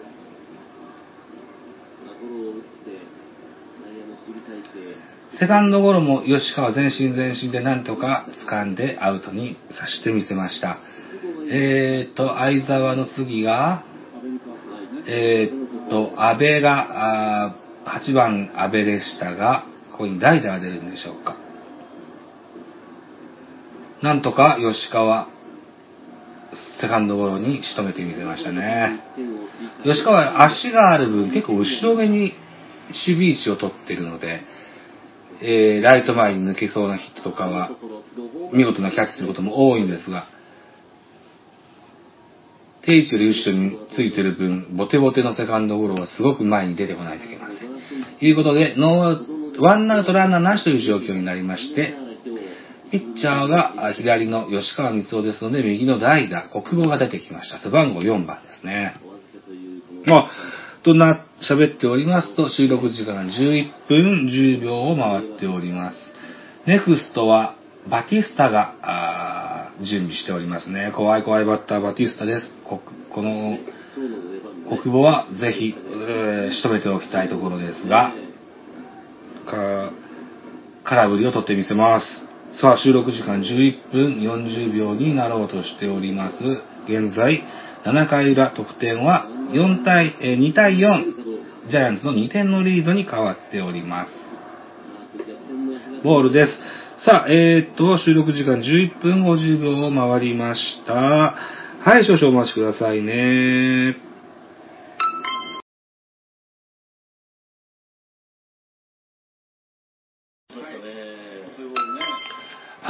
セカンドゴロも吉川全身全身でなんとか掴んでアウトにさしてみせました。えーっと、相沢の次が、えーっと、安倍が、あ8番安倍でしたが、ここに代打が出るんでしょうか。なんとか吉川、セカンドゴロに仕留めてみせましたね。吉川足がある分結構後ろ目に守備位置を取ってるので、えーライト前に抜けそうなヒットとかは見事なキャッチすることも多いんですが、定位置より後ろについてる分、ボテボテのセカンドゴロはすごく前に出てこないといけません。ということで、ノー、ワンアウトランナーなしという状況になりまして、ピッチャーが左の吉川光夫ですので、右の代打、国防が出てきました。背番号4番ですね。まあ、とな、喋っておりますと、収録時間11分10秒を回っております。ネクストは、バティスタが、あ準備しておりますね。怖い怖いバッター、バティスタです。ここの、国母はぜひ、えー仕留めておきたいところですが、か空振りを取ってみせます。さあ、収録時間11分40秒になろうとしております。現在、7回裏得点は4対、えー2対4、ジャイアンツの2点のリードに変わっております。ボールです。さあ、えー、っと、収録時間11分50秒を回りました。はい、少々お待ちくださいね。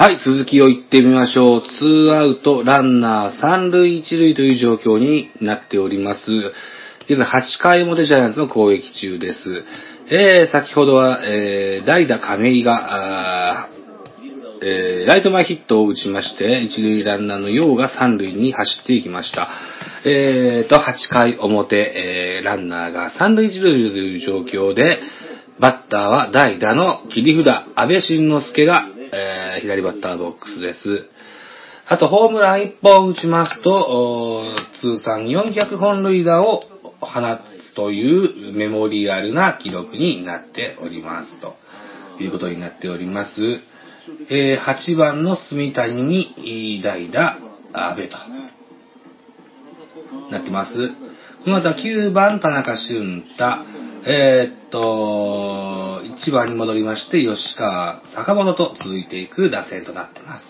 はい、続きを言ってみましょう。ツーアウト、ランナー三塁一塁という状況になっております。現在8回表ジャイアンツの攻撃中です。えー、先ほどは、えー、代打亀井が、えーライト前ヒットを打ちまして、一塁ランナーの陽が三塁に走っていきました。えーと、8回表、えーランナーが三塁一塁という状況で、バッターは代打の切り札、安倍晋之助が、えー左バッターボックスです。あと、ホームラン1本打ちますと、通算400本塁打を放つというメモリアルな記録になっております。ということになっております。えー8番の住谷に代打、安倍となってます。この後は9番、田中俊太。えーっと、1番に戻りまして、吉川、坂本と続いていく打線となってます。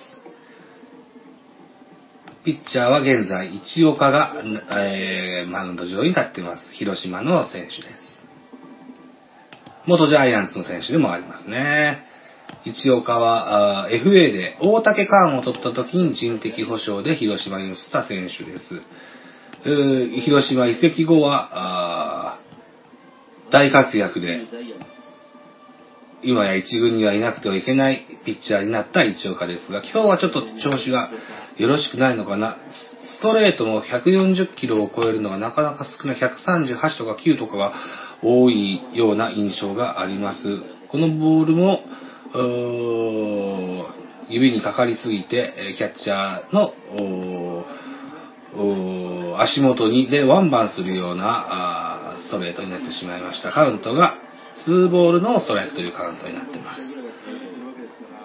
ピッチャーは現在、一岡が、えーマウンド上に立っています。広島の選手です。元ジャイアンツの選手でもありますね。一岡は、FA で大竹勘を取った時に人的保障で広島に移った選手です。広島移籍後は、大活躍で、今や一軍にはいなくてはいけないピッチャーになった一岡ですが、今日はちょっと調子がよろしくないのかな。ストレートも140キロを超えるのがなかなか少ない138とか9とかが多いような印象があります。このボールも、指にかかりすぎて、えーキャッチャーの足元にでワンバンするようなストレートになってしまいました。カウントが2ボールのストライクというカウントになってます。ぐらいは使い切ってるわけですから、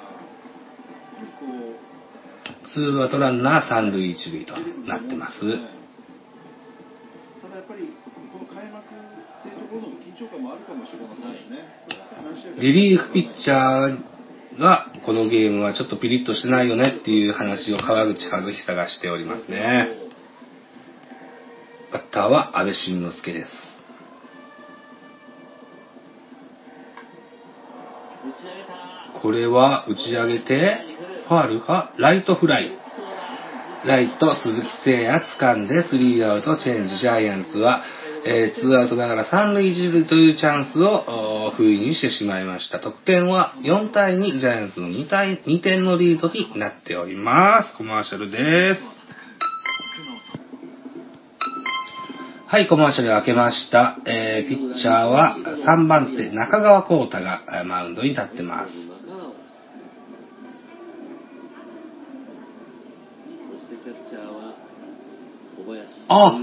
結構、ツーアウトランナー三塁一塁となってます。ただやっぱり、この開幕っていうところの緊張感もあるかもしれませんしね。何試合かリリーフピッチャーが、このゲームはちょっとピリッとしてないよねっていう話を川口和久がしておりますね。バッターは安倍晋之助です。これは打ち上げて、ファールかライトフライ。ライト、鈴木誠也掴んで、スリーアウト、チェンジ、ジャイアンツは、えー、ツーアウトながら三塁一塁というチャンスをおー封印してしまいました。得点は4対2、ジャイアンツの2対、2点のリードになっております。コマーシャルです。はい、コマーシャル開けました。えー、ピッチャーは3番手、中川幸太がマウンドに立ってま。すあ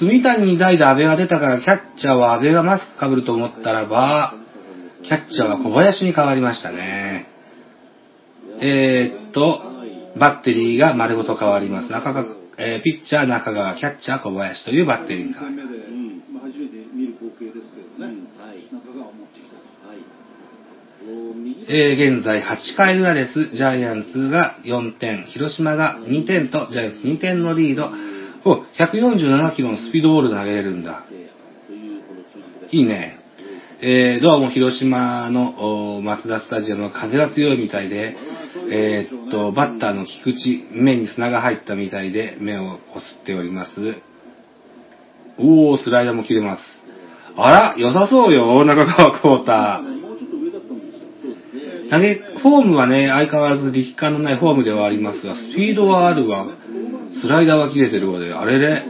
住谷に代打安倍が出たから、キャッチャーは安倍がマスク被ると思ったらば、キャッチャーは小林に変わりましたね。えーっと、バッテリーが丸ごと変わります。中川、えーピッチャー中川、キャッチャー小林というバッテリーに変わります。戦目で、まあ、初めて見る光景ですけどね、はい中川を持ってきたと。はいこの右えー現在8回裏です。ジャイアンツが4点、広島が2点と、ジャイアンツ2点のリード。お、147キロのスピードボール投げれるんだ。といいいね。えーどうも広島のおマツダスタジアムは風が強いみたいで、えーっと、バッターの菊池、目に砂が入ったみたいで目をこすっております。おー、スライダーも切れます。あら、良さそうよ、中川幸太。もうちょっと上だったんですよ。そうですね投げ、フォームはね、相変わらず力感のないフォームではありますが、スピードはあるわ。スライダーは切れてるわで、あれれ、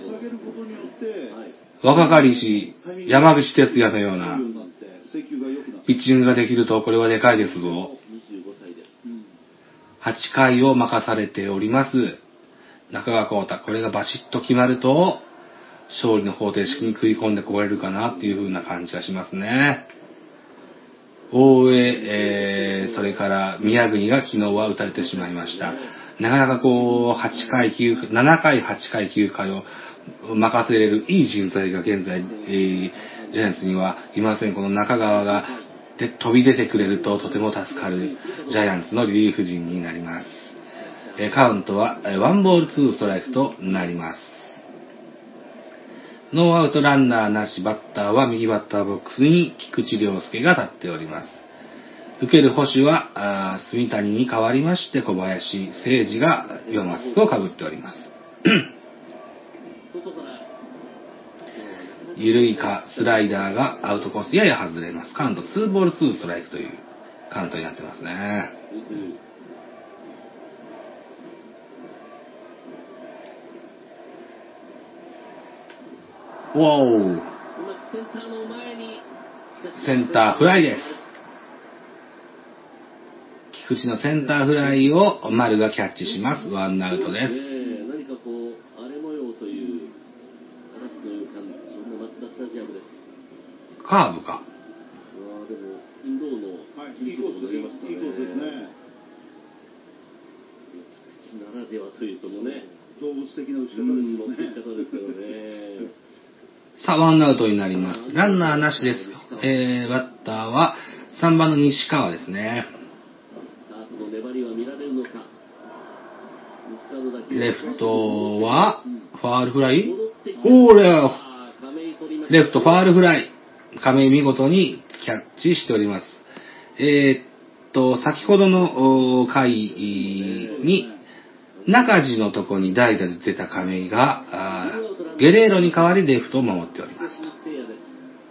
若かりし、山口哲也のようなピッチングができると、これはでかいですぞ。25歳ですうん8回を任されております。中川幸太、これがバシッと決まると、勝利の方程式に食い込んでこれるかなっていう風な感じがしますね。大江、えー、それから宮国が昨日は打たれてしまいました。なかなかこう、8回、9、7回、8回、9回を任せれるいい人材が現在、えージャイアンツにはいません。この中川がで飛び出てくれるととても助かるジャイアンツのリリーフ陣になります。えカウントは、えワンボールツーストライクとなります。ノーアウトランナーなしバッターは右バッターボックスに菊池涼介が立っております。受ける捕手は、あー住谷に代わりまして小林誠司が4マスクをかぶっております。緩いかスライダーがアウトコースやや外れます。カウント2ボール2ストライクというカウントになってますね。うまくセンターの前にしかしセンターフライです。菊池のセンターフライを丸がキャッチします。ワンアウトです。ええ何かこう荒れ模様という嵐の予感そんなマツダスタジアムですカーブか。うわあでもインローのはい、ティーショッいいコース、いいト投げましたねいいコースですね。菊池ならではというともね動物的な打ち方ですよね。き方ですけどねさあ、ワンアウトになります。ランナーなしです。えー、バッターは3番の西川ですね。カープの粘りは見られるのか西川の打球レフトは、ファールフライ？戻ってきたおーれレフトファールフライ。亀井見事にキャッチしております。えーっと、先ほどの回に、中地のとこに代打で出た亀井が、ゲレーロに代わりレフトを守っております。鈴木誠也です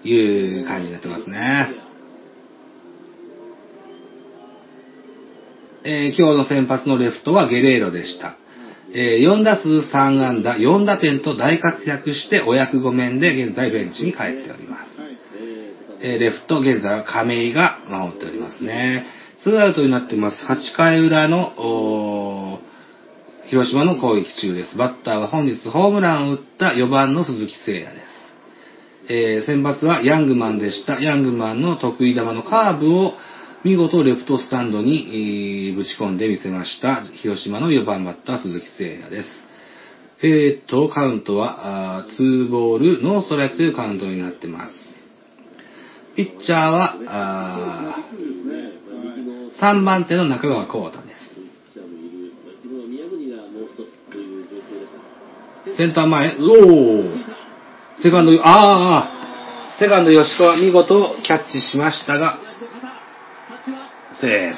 という感じになってますね。えー今日の先発のレフトはゲレーロでした。えー4打数3安打、4打点と大活躍してお役御免で現在ベンチに帰っております。えーレフト、現在は亀井が守っておりますね。ツーアウトになってます。8回裏の、広島の攻撃中です。バッターは本日ホームランを打った4番の鈴木誠也です。えー先発はヤングマンでした。ヤングマンの得意球のカーブを見事レフトスタンドに、ぶち込んでみせました。広島の4番バッター鈴木誠也です。えーっと、カウントは、あー2ボール、ノーストライクというカウントになってます。ピッチャーは、あー3番手の中川幸太です。センター前、おーセカンド、あー、セカンド吉川見事キャッチしましたが、セーフ。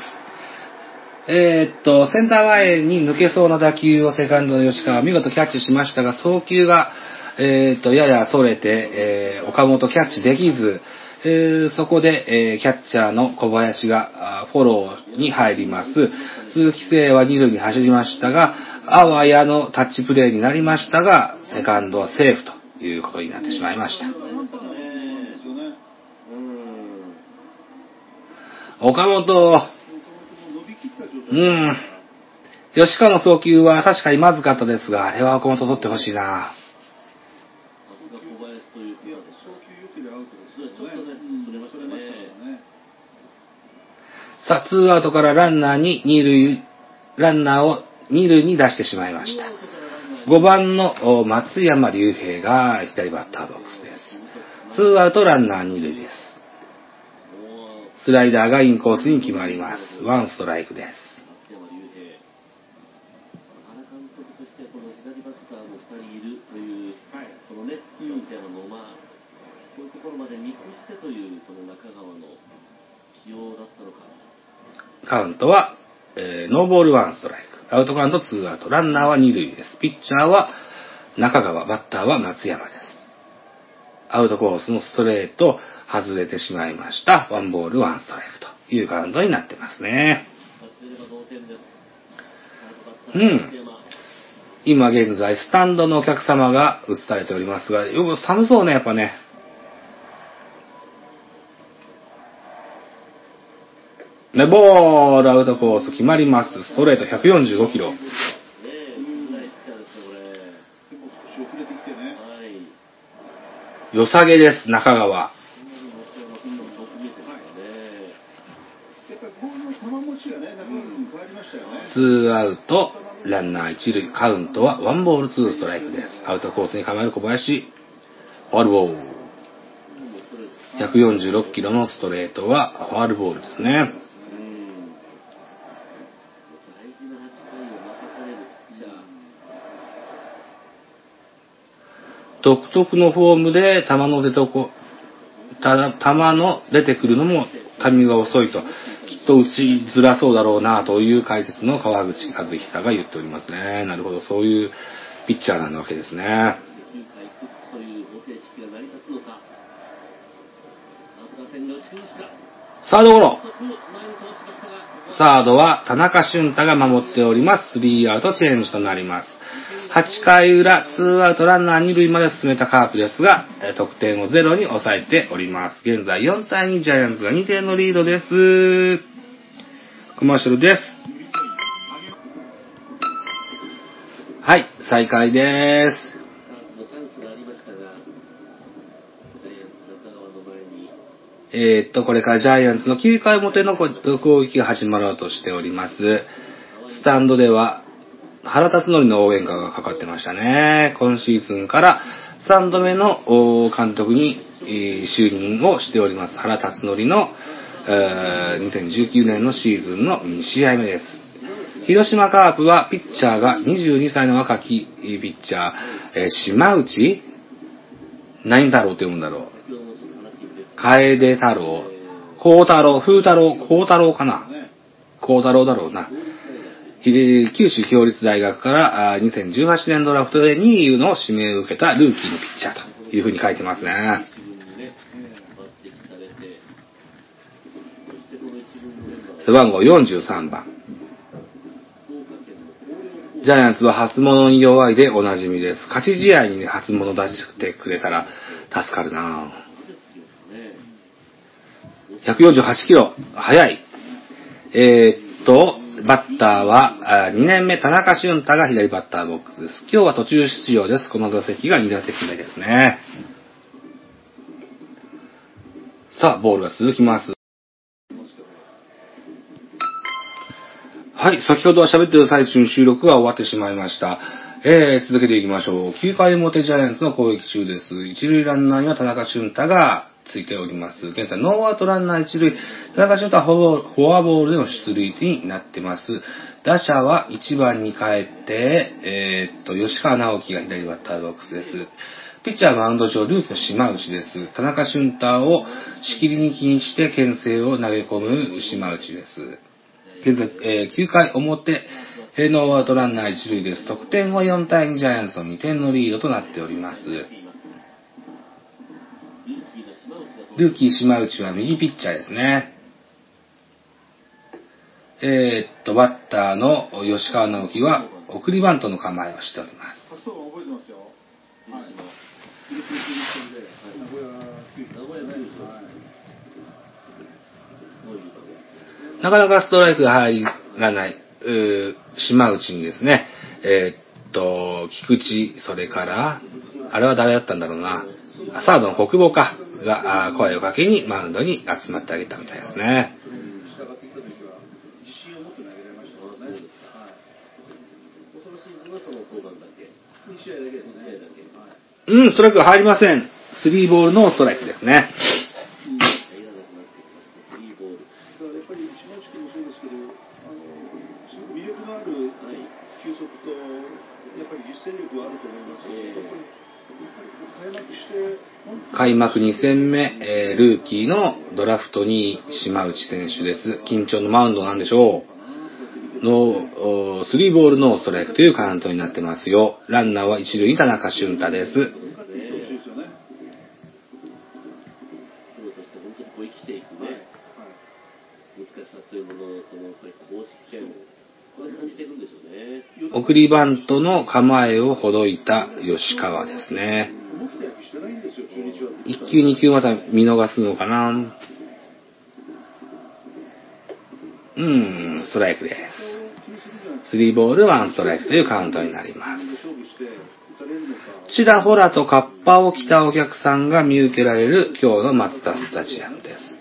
えーっと、センター前に抜けそうな打球をセカンドの吉川見事キャッチしましたが、送球が、えーっと、やや逸れて、えー岡本キャッチできず、えーそこで、えーキャッチャーの小林がフォローに入ります。鈴木誠は二塁に走りましたが、あわやのタッチプレーになりましたが、セカンドはセーフということになってしまいました。半端なんですよね。岡本、うん。吉川の送球は確かにまずかったですが、あれは岡本取ってほしいな。さ。あ、ツーアウトからランナーに二塁、ランナーを二塁に出してしまいました。5番の松山隆平が左バッターボックスです。ツーアウトランナー二塁です。スライダーがインコースに決まります。ワンストライクです。カウントは、えーノーボールワンストライク。アウトカウントツーアウト。ランナーは二塁です。ピッチャーは中川、バッターは松山です。アウトコースのストレート、外れてしまいました。ワンボールワンストライクというカウントになってますね。うん今現在、スタンドのお客様が映されておりますが、よく寒そうね、やっぱね。ね、ボールアウトコース決まります。ストレート145キロ。わりましたよね。ツーアウト、ランナー一塁、カウントはワンボールツーストライクです。アウトコースに構える小林。ファールボール。146キロのストレートはファールボールですね。独特のフォームで球の出とこ、た球の出てくるのもタイミングが遅いと、きっと打ちづらそうだろうなという解説の川口和久が言っておりますね。なるほど、そういうピッチャーなわけですね。サードゴロ。サードは田中俊太が守っております。スリーアウトチェンジとなります。8回裏、ツーアウトランナー2塁まで進めたカープですが、えー得点をゼロに抑えております。現在4対2ジャイアンツが2点のリードです。コマーシャルです。はい、再開です。えーっと、これからジャイアンツの9回表の攻撃が始まろうとしております。スタンドでは、原辰徳の応援歌がかかってましたね。今シーズンから3度目の監督に、就任をしております。原辰徳の、2019年のシーズンの2試合目です。広島カープはピッチャーが22歳の若きピッチャー、え島内何太郎って読むんだろう。楓太郎、孝太郎、風太郎、孝太郎かな孝太郎だろうな。九州共立大学から2018年ドラフトで2位の指名を受けたルーキーのピッチャーというふうに書いてますね。背番号43番。ジャイアンツは初物に弱いでおなじみです。勝ち試合に、初物出してくれたら助かるな148キロ、速い。えーっと、バッターは、2年目、田中俊太が左バッターボックスです。今日は途中出場です。この打席が2打席目ですね。さあ、ボールが続きます。はい、先ほどは喋ってる最中に収録が終わってしまいました。えー、続けていきましょう。9回表ジャイアンツの攻撃中です。一塁ランナーには田中俊太がついております。現在、ノーアウトランナー一塁、田中俊太はフォアボールでの出塁になってます。打者は1番に帰って、えーっと、吉川直樹が左バッターボックスです。ピッチャーはマウンド上、ルーキーの島内です。田中俊太をしきりに気にして牽制を投げ込む島内です。現在、えー9回表、ノーアウトランナー一塁です。得点は4対2ジャイアンツの2点のリードとなっております。ルーキー島内は右ピッチャーですね。えーっと、バッターの吉川直樹は送りバントの構えをしております。なかなかストライクが入らない、島内にですね、えーっと、菊池、それから、あれは誰だったんだろうな、あサードの国母か、が声をかけにマウンドに集まってあげたみたいですね。従ってきた時は自信を持って投げられましたからね。はい。そのシーズンはその登板だけ2試合だけですね。2試合だけはい。うん、ストライクが入りません。スリーボールのストライクですね。やっぱり島内君もそうですけど、あのすごく魅力のあるはい球速と、やっぱり実践力はあると思いますやっぱり開幕して、開幕2戦目、えールーキーのドラフト2位、島内選手です。緊張のマウンドなんでしょう。の、おスリーボールのストライクというカウントになってますよ。ランナーは一塁に田中俊太です。勝っていってほしいですよね。プロとして本当にこう生きていくはい。ねはい難しさというものをこのやっぱり公式戦これ感じてるんでしょうね送りバントの構えをほどいた吉川ですね。1球2球また見逃すのかなうん、ストライクです。気にするじゃなくて、スリーボールワンストライクというカウントになります。ちらほらとカッパを着たお客さんが見受けられる今日のマツダスタジアムです。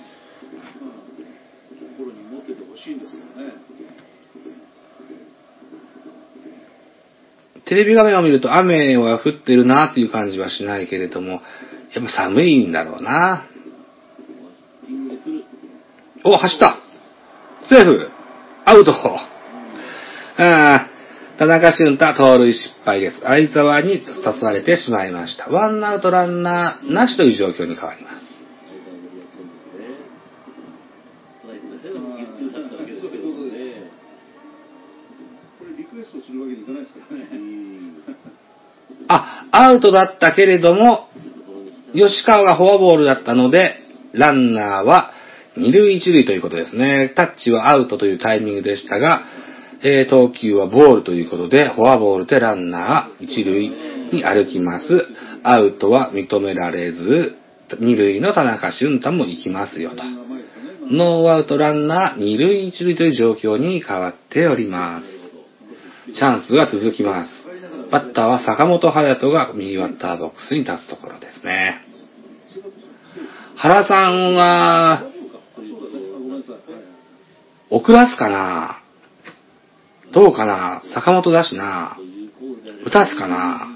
テレビ画面を見ると雨は降ってるなっていう感じはしないけれども、やっぱ寒いんだろうな。お、走ったセーフアウトあー田中俊太、盗塁失敗です。相沢に刺されてしまいました。ワンアウトランナーなしという状況に変わります。あ、アウトだったけれども、吉川がフォアボールだったので、ランナーは二塁一塁ということですね。タッチはアウトというタイミングでしたが、えー投球はボールということで、フォアボールでランナー一塁に歩きます。アウトは認められず、二塁の田中俊太も行きますよと。ノーアウトランナー二塁一塁という状況に変わっております。チャンスが続きます。バッターは坂本隼人が右バッターボックスに立つところですね。原さんは、そうだね。あごめんなさい。はい遅らすかな？どうかな？坂本だしな？打たすかな？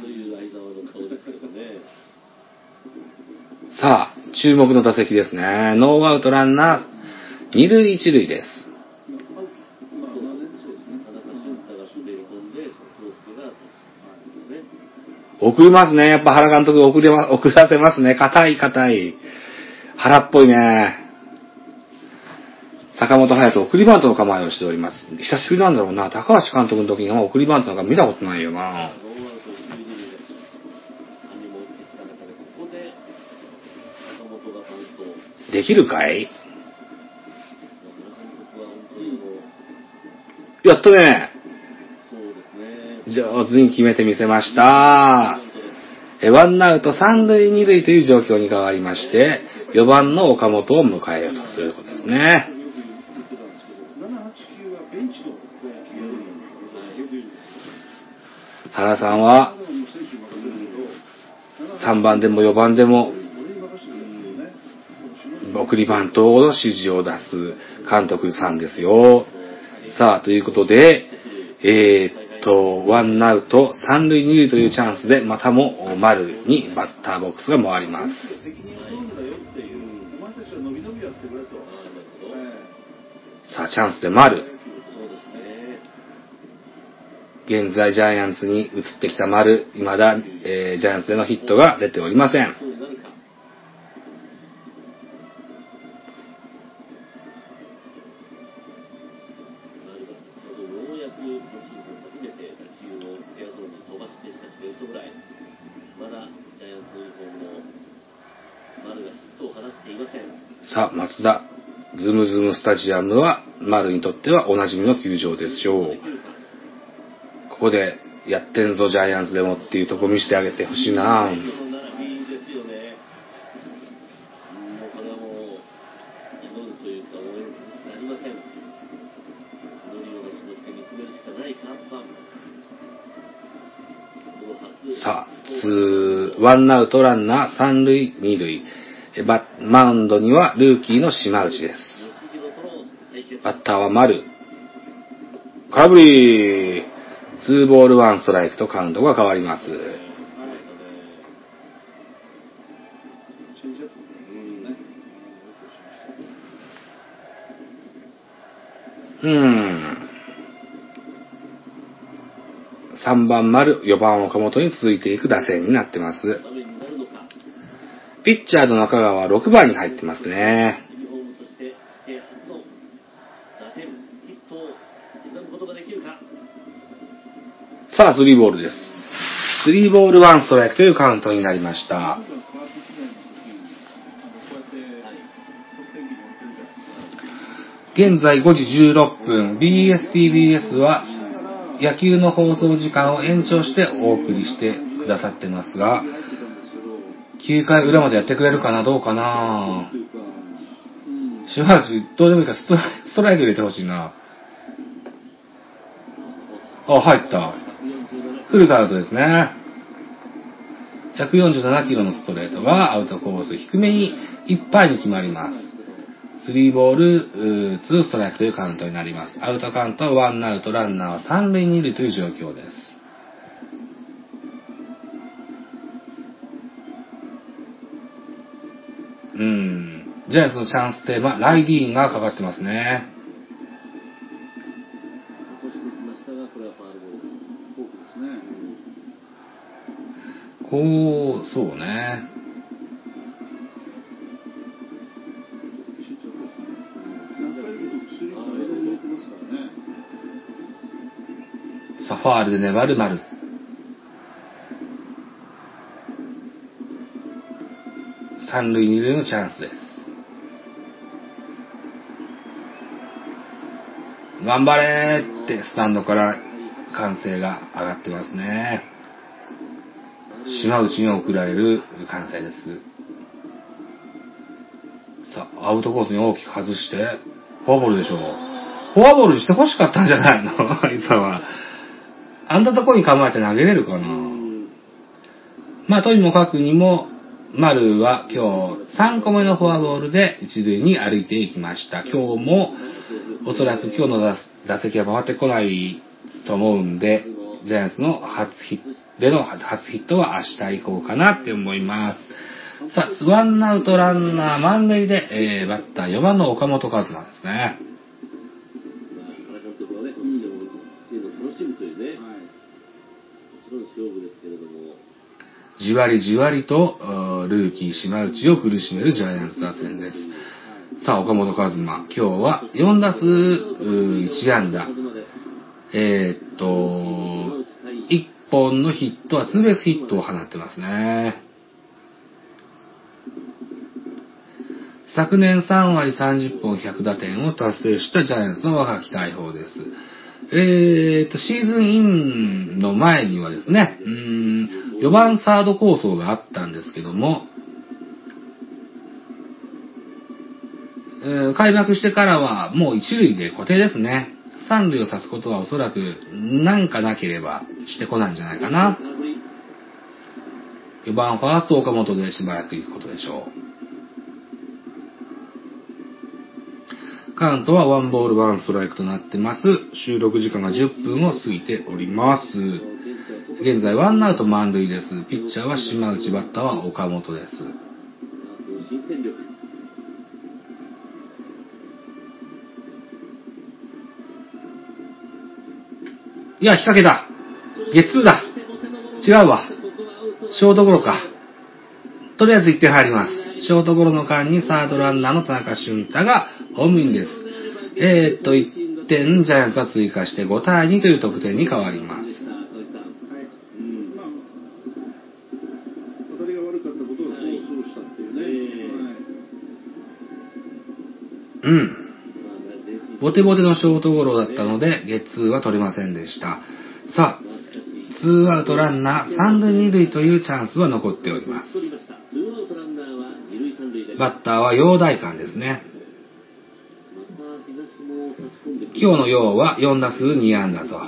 さあ、注目の打席ですね。ノーアウトランナー、二塁一塁です。まあ、まあ、ね、そうですね。田中俊太が滑り込んで宗介がですね送りますね。やっぱ原監督送れま、送らせますね。硬い硬い。原っぽいね。坂本隼人送りバントの構えをしております。久しぶりなんだろうな。高橋監督の時に送りバントなんか見たことないよな。できるかい？やったね。上手に決めてみせました。えワンアウト三塁二塁という状況に変わりまして、4番の岡本を迎えようということですね。原さんは、3番でも4番でも。送りバントの指示を出す監督さんですよ。さあ、ということで、えーっと、ワンアウト、三塁二塁というチャンスで、またも丸にバッターボックスが回ります。さあ、チャンスで丸。現在ジャイアンツに移ってきた丸、未だ、えージャイアンツでのヒットが出ておりません。タジアムは、丸にとってはおなじみの球場でしょう。ここで、やってんぞジャイアンツでもっていうとこ見せてあげてほしいな。さあ、ツー、ワンアウトランナー、三塁、二塁。バマウンドにはルーキーの島内です。吉弘との対決。バッターは丸。空振りツーボールワンストライクとカウントが変わります。うん。3番丸、4番岡本に続いていく打線になってます。ピッチャーの中川は6番に入ってますね。ユニフォームとして規定初の打点、ヒットを刻むことができるか。さあ、スリーボールです。スリーボールワンストライクというカウントになりました。現在5時16分、BSTBS は野球の放送時間を延長してお送りしてくださってますが、9回裏までやってくれるかなどうかなというか、うん、島内、どうでもいいからストライク入れてほしいな。あ、入った。フルカウントですね。147キロのストレートがアウトコース低めにいっぱいに決まります。スリーボール、うーツーストライクというカウントになります。アウトカウントはワンアウトランナーは三塁二塁という状況です。うーん。ジャイアンツのチャンステーマ、ライディーンがかかってますね。落としてきましたが、これはファールボールです。フォークですね。こう、そうね。慎重ですね。何回も薬の間に入れてますからね。さあ、ファールで粘る丸。三塁二塁のチャンスです。頑張れーってスタンドから歓声が上がってますね。島内に送られる歓声です。さあ、アウトコースに大きく外して、フォアボールでしょう。フォアボールにして欲しかったんじゃないの？あいつらは。あんなとこに構えて投げれるかな？まあ、とにもかくにも、丸は今日3個目のフォアボールで一塁に歩いていきました。今日も、おそらく今日の打打席は回ってこないと思うんで、ジャイアンツの初ヒットでの初ヒットは明日以降かなって思います。さあ、ワンアウトランナー満塁で、えー、バッター4番の岡本和真ですね。じわりじわりと、ルーキー島内を苦しめるジャイアンツ打線です。さあ、岡本和真。今日は4打数うー1安打。えーっと、1本のヒットはツーベースヒットを放ってますね。昨年3割30本100打点を達成したジャイアンツの若き大砲です。えーっと、シーズンインの前にはですね、うん、4番サード構想があったんですけども、えー開幕してからはもう一塁で固定ですね。三塁を刺すことはおそらくなんかなければしてこないんじゃないかな。4番ファースト岡本でしばらく行くことでしょう。カウントはワンボールワンストライクとなってます。収録時間が10分を過ぎております。現在ワンアウト満塁です。ピッチャーは島内、バッターは岡本です。いや、引っ掛けだ。ゲッツーだ。違うわ。ショートゴロか。とりあえず1点入ります。ショートゴロの間にサードランナーの田中俊太がホームインです。えー、っと、1点ジャイアンツは追加して5対2という得点に変わります。うん。ボテボテのショートゴロだったので、ゲッツーは取れませんでした。さあ、ツーアウトランナー3塁2塁というチャンスは残っております。バッターは陽大館ですね。今日の陽は4打数2安打と。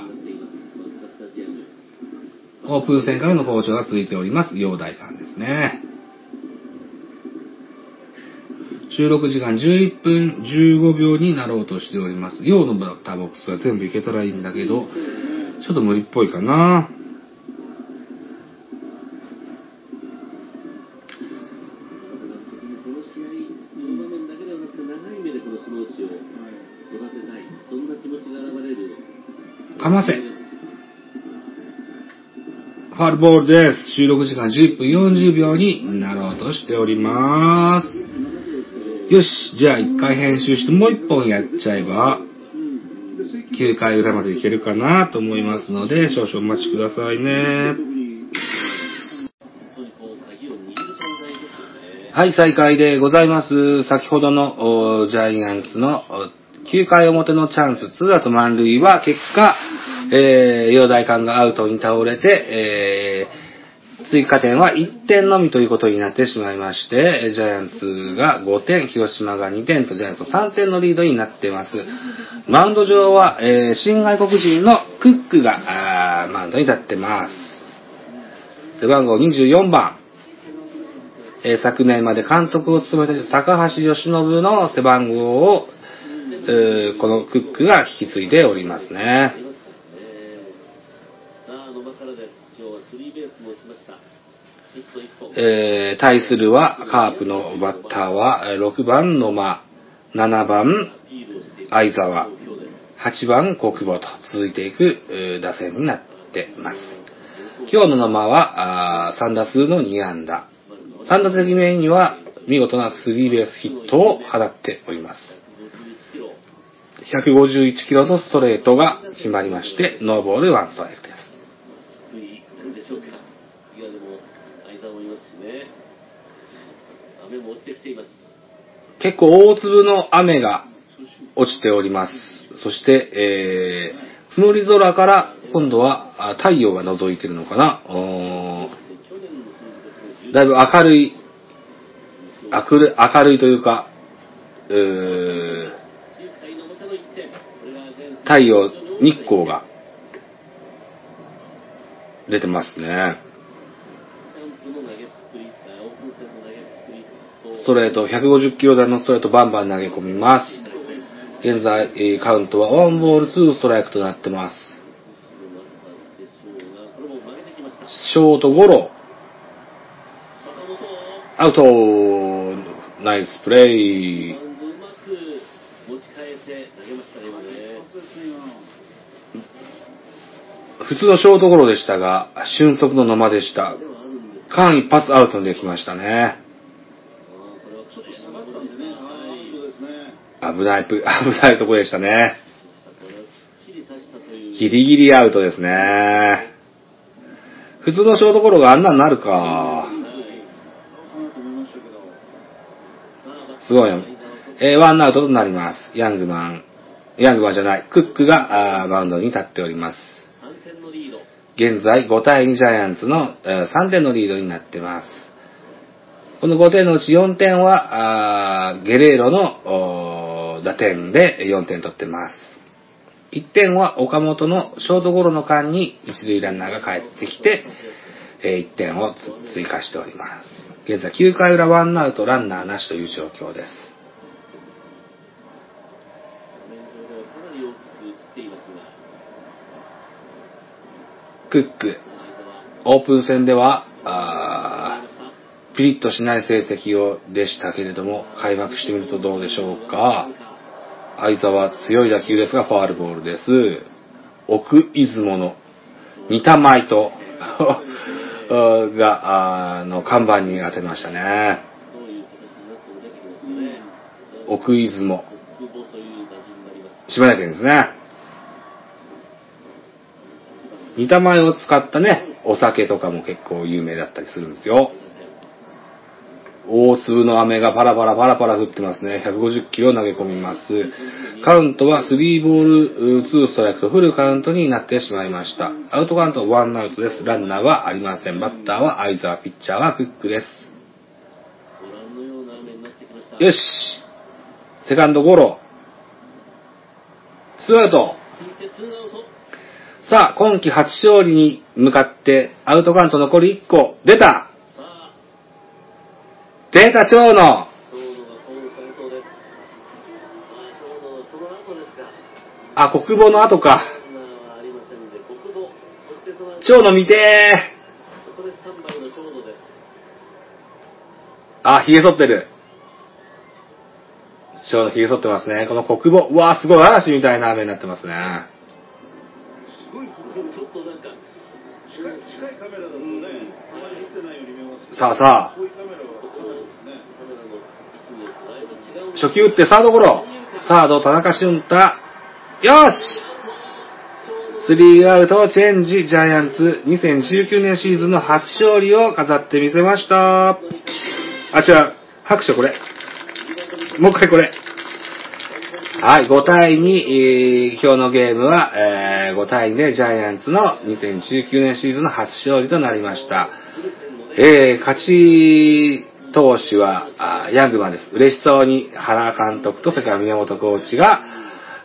オープン戦からの好調が続いております、陽大館ですね。収録時間11分15秒になろうとしております。陽のバッターボックスが全部いけたらいいんだけど、ちょっと無理っぽいかな。かませ。ファールボールです。収録時間11分40秒になろうとしております。よし、じゃあ一回編集してもう一本やっちゃえば、9回裏までいけるかなと思いますので、少々お待ちくださいね。はい、再開でございます。先ほどのジャイアンツの9回表のチャンス、2アウト満塁は結果、えー、陽大館がアウトに倒れて、えー、追加点は1点のみということになってしまいまして、ジャイアンツが5点、広島が2点とジャイアンツ3点のリードになっています。マウンド上は、えー、新外国人のクックが、マウンドに立ってます。背番号24番。えー昨年まで監督を務めた高橋由伸の背番号を、えーこのクックが引き継いでおりますね。ありますからね。さあ、野間からです。今日はスリーベースも打ちました。ヒット1本。えー対するは、カープのバッターは、6番野間、7番相沢、8番国保と続いていく打線になっています。今日の野間は、3打数の2安打。3打席目には、見事なスリーベースヒットを放っております。151キロのストレートが決まりまして、ノーボールワンストライクです。低い、なんでしょうか。次はでも、相沢もいますしね。雨も落ちてきています。結構大粒の雨が落ちております。そして、えー、曇り空から今度は太陽が覗いてるのかな、だいぶ明るい、明るい明るいというか、う。太陽、日光が出てますね。キャンプの投げっぷり、あオープン戦の投げっぷりと、ストレート、150キロ台のストレートバンバン投げ込みます。現在、カウントはワンボールツーストライクとなってます。ショートゴロ、アウト、ナイスプレイ。普通のショートゴロでしたが、俊足の野間でした。間一髪アウトにできましたね。あーこれはちょっと下がったんでね、アウトですね。危ないプ、危ないとこでしたね。ギリギリアウトですね。普通のショートゴロがあんなになるか。すごいよ。えーワンアウトとなります。ヤングマン。ヤングマンじゃない。クックがマウンドに立っております。3点のリード。現在5対2ジャイアンツの、えー3点のリードになってます。この5点のうち4点は、ゲレーロの打点で4点取ってます。1点は岡本のショートゴロの間に一塁ランナーが帰ってきて、1点を追加しております。現在9回裏ワンアウトランナーなしという状況です。クック、オープン戦では、あピリッとしない成績をでしたけれども、開幕してみるとどうでしょうか。相沢強い打球ですが、ファールボールです。奥出雲の似た舞と、が、あの、看板に当てましたね。奥出雲、久保という打順になります。島根県ですね。似た米を使ったね、お酒とかも結構有名だったりするんですよ。大粒の雨がパラパラパラパラ降ってますね。150キロ投げ込みます。カウントは3ボール2ストライクとフルカウントになってしまいました。アウトカウント1アウトです。ランナーはありません。バッターは相沢、ピッチャーはクックです。よしセカンドゴロ。ツーアウト。さあ、今季初勝利に向かって、アウトカウント残り1個。出た出た長野長野がコーン三投です。まあ、長の。あ、国母の後か。長野見て。あ、髭剃ってる。長野髭剃ってますね。この国母。うわーすごい嵐みたいな雨になってますね。すごいちょっとなんか、近い近いカメラだとね、あまり降ってないように見えますけどさあさあ初球打ってサードゴロ。サード田中俊太。よしスリーアウトチェンジジャイアンツ2019年シーズンの初勝利を飾ってみせました。あ、違う。拍手これ。もう一回これ。はい、5対2、えー今日のゲームは、えー5対2でジャイアンツの2019年シーズンの初勝利となりました。えー勝ち投手は、ヤングマンです。嬉しそうに原監督とそれから宮本コーチが、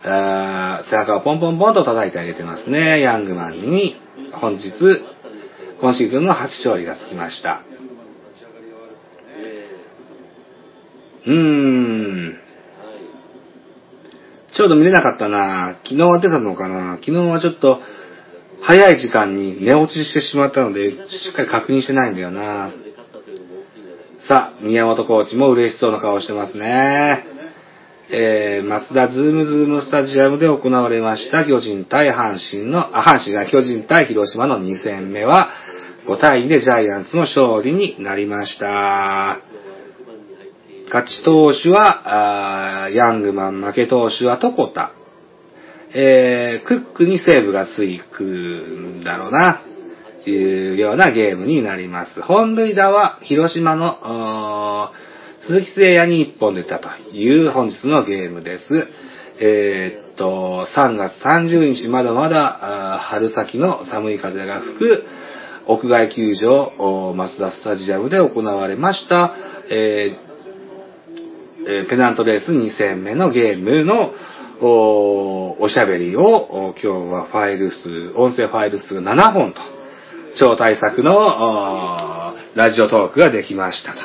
背中をポンポンポンと叩いてあげてますね。ヤングマンに本日、今シーズンの初勝利がつきました。うーん。ちょうど見れなかったな昨日は出たのかな昨日はちょっと早い時間に寝落ちしてしまったので、しっかり確認してないんだよなさあ、宮本コーチも嬉しそうな顔してますね。えー、松田ズームズームスタジアムで行われました巨人対阪神の、あ、阪神じゃない、巨人対広島の2戦目は5対2でジャイアンツの勝利になりました。勝ち投手は、あヤングマン、負け投手は床田。えー、クックにセーブがついくんだろうな、というようなゲームになります。本塁打は広島の、鈴木誠也に1本出たという本日のゲームです。えーっと、3月30日まだまだ春先の寒い風が吹く屋外球場、マツダスタジアムで行われました。えーペナントレース2戦目のゲームのおおしゃべりを今日はファイル数、音声ファイル数7本と、超大作のラジオトークができましたと。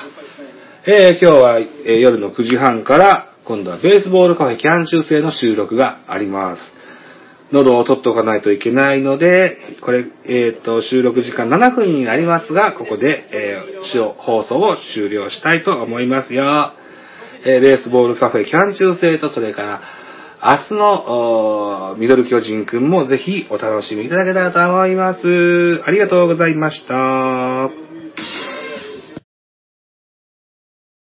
えー今日は、え夜の9時半から今度はベースボールカフェキャン中制の収録があります。喉を取っておかないといけないので、これ、えっ、と、収録時間7分になりますが、ここで、えー放送を終了したいと思いますよ。えーベースボールカフェキャン中制と、それから、明日の、ミドル巨人くんもぜひお楽しみいただけたらと思います。ありがとうございました。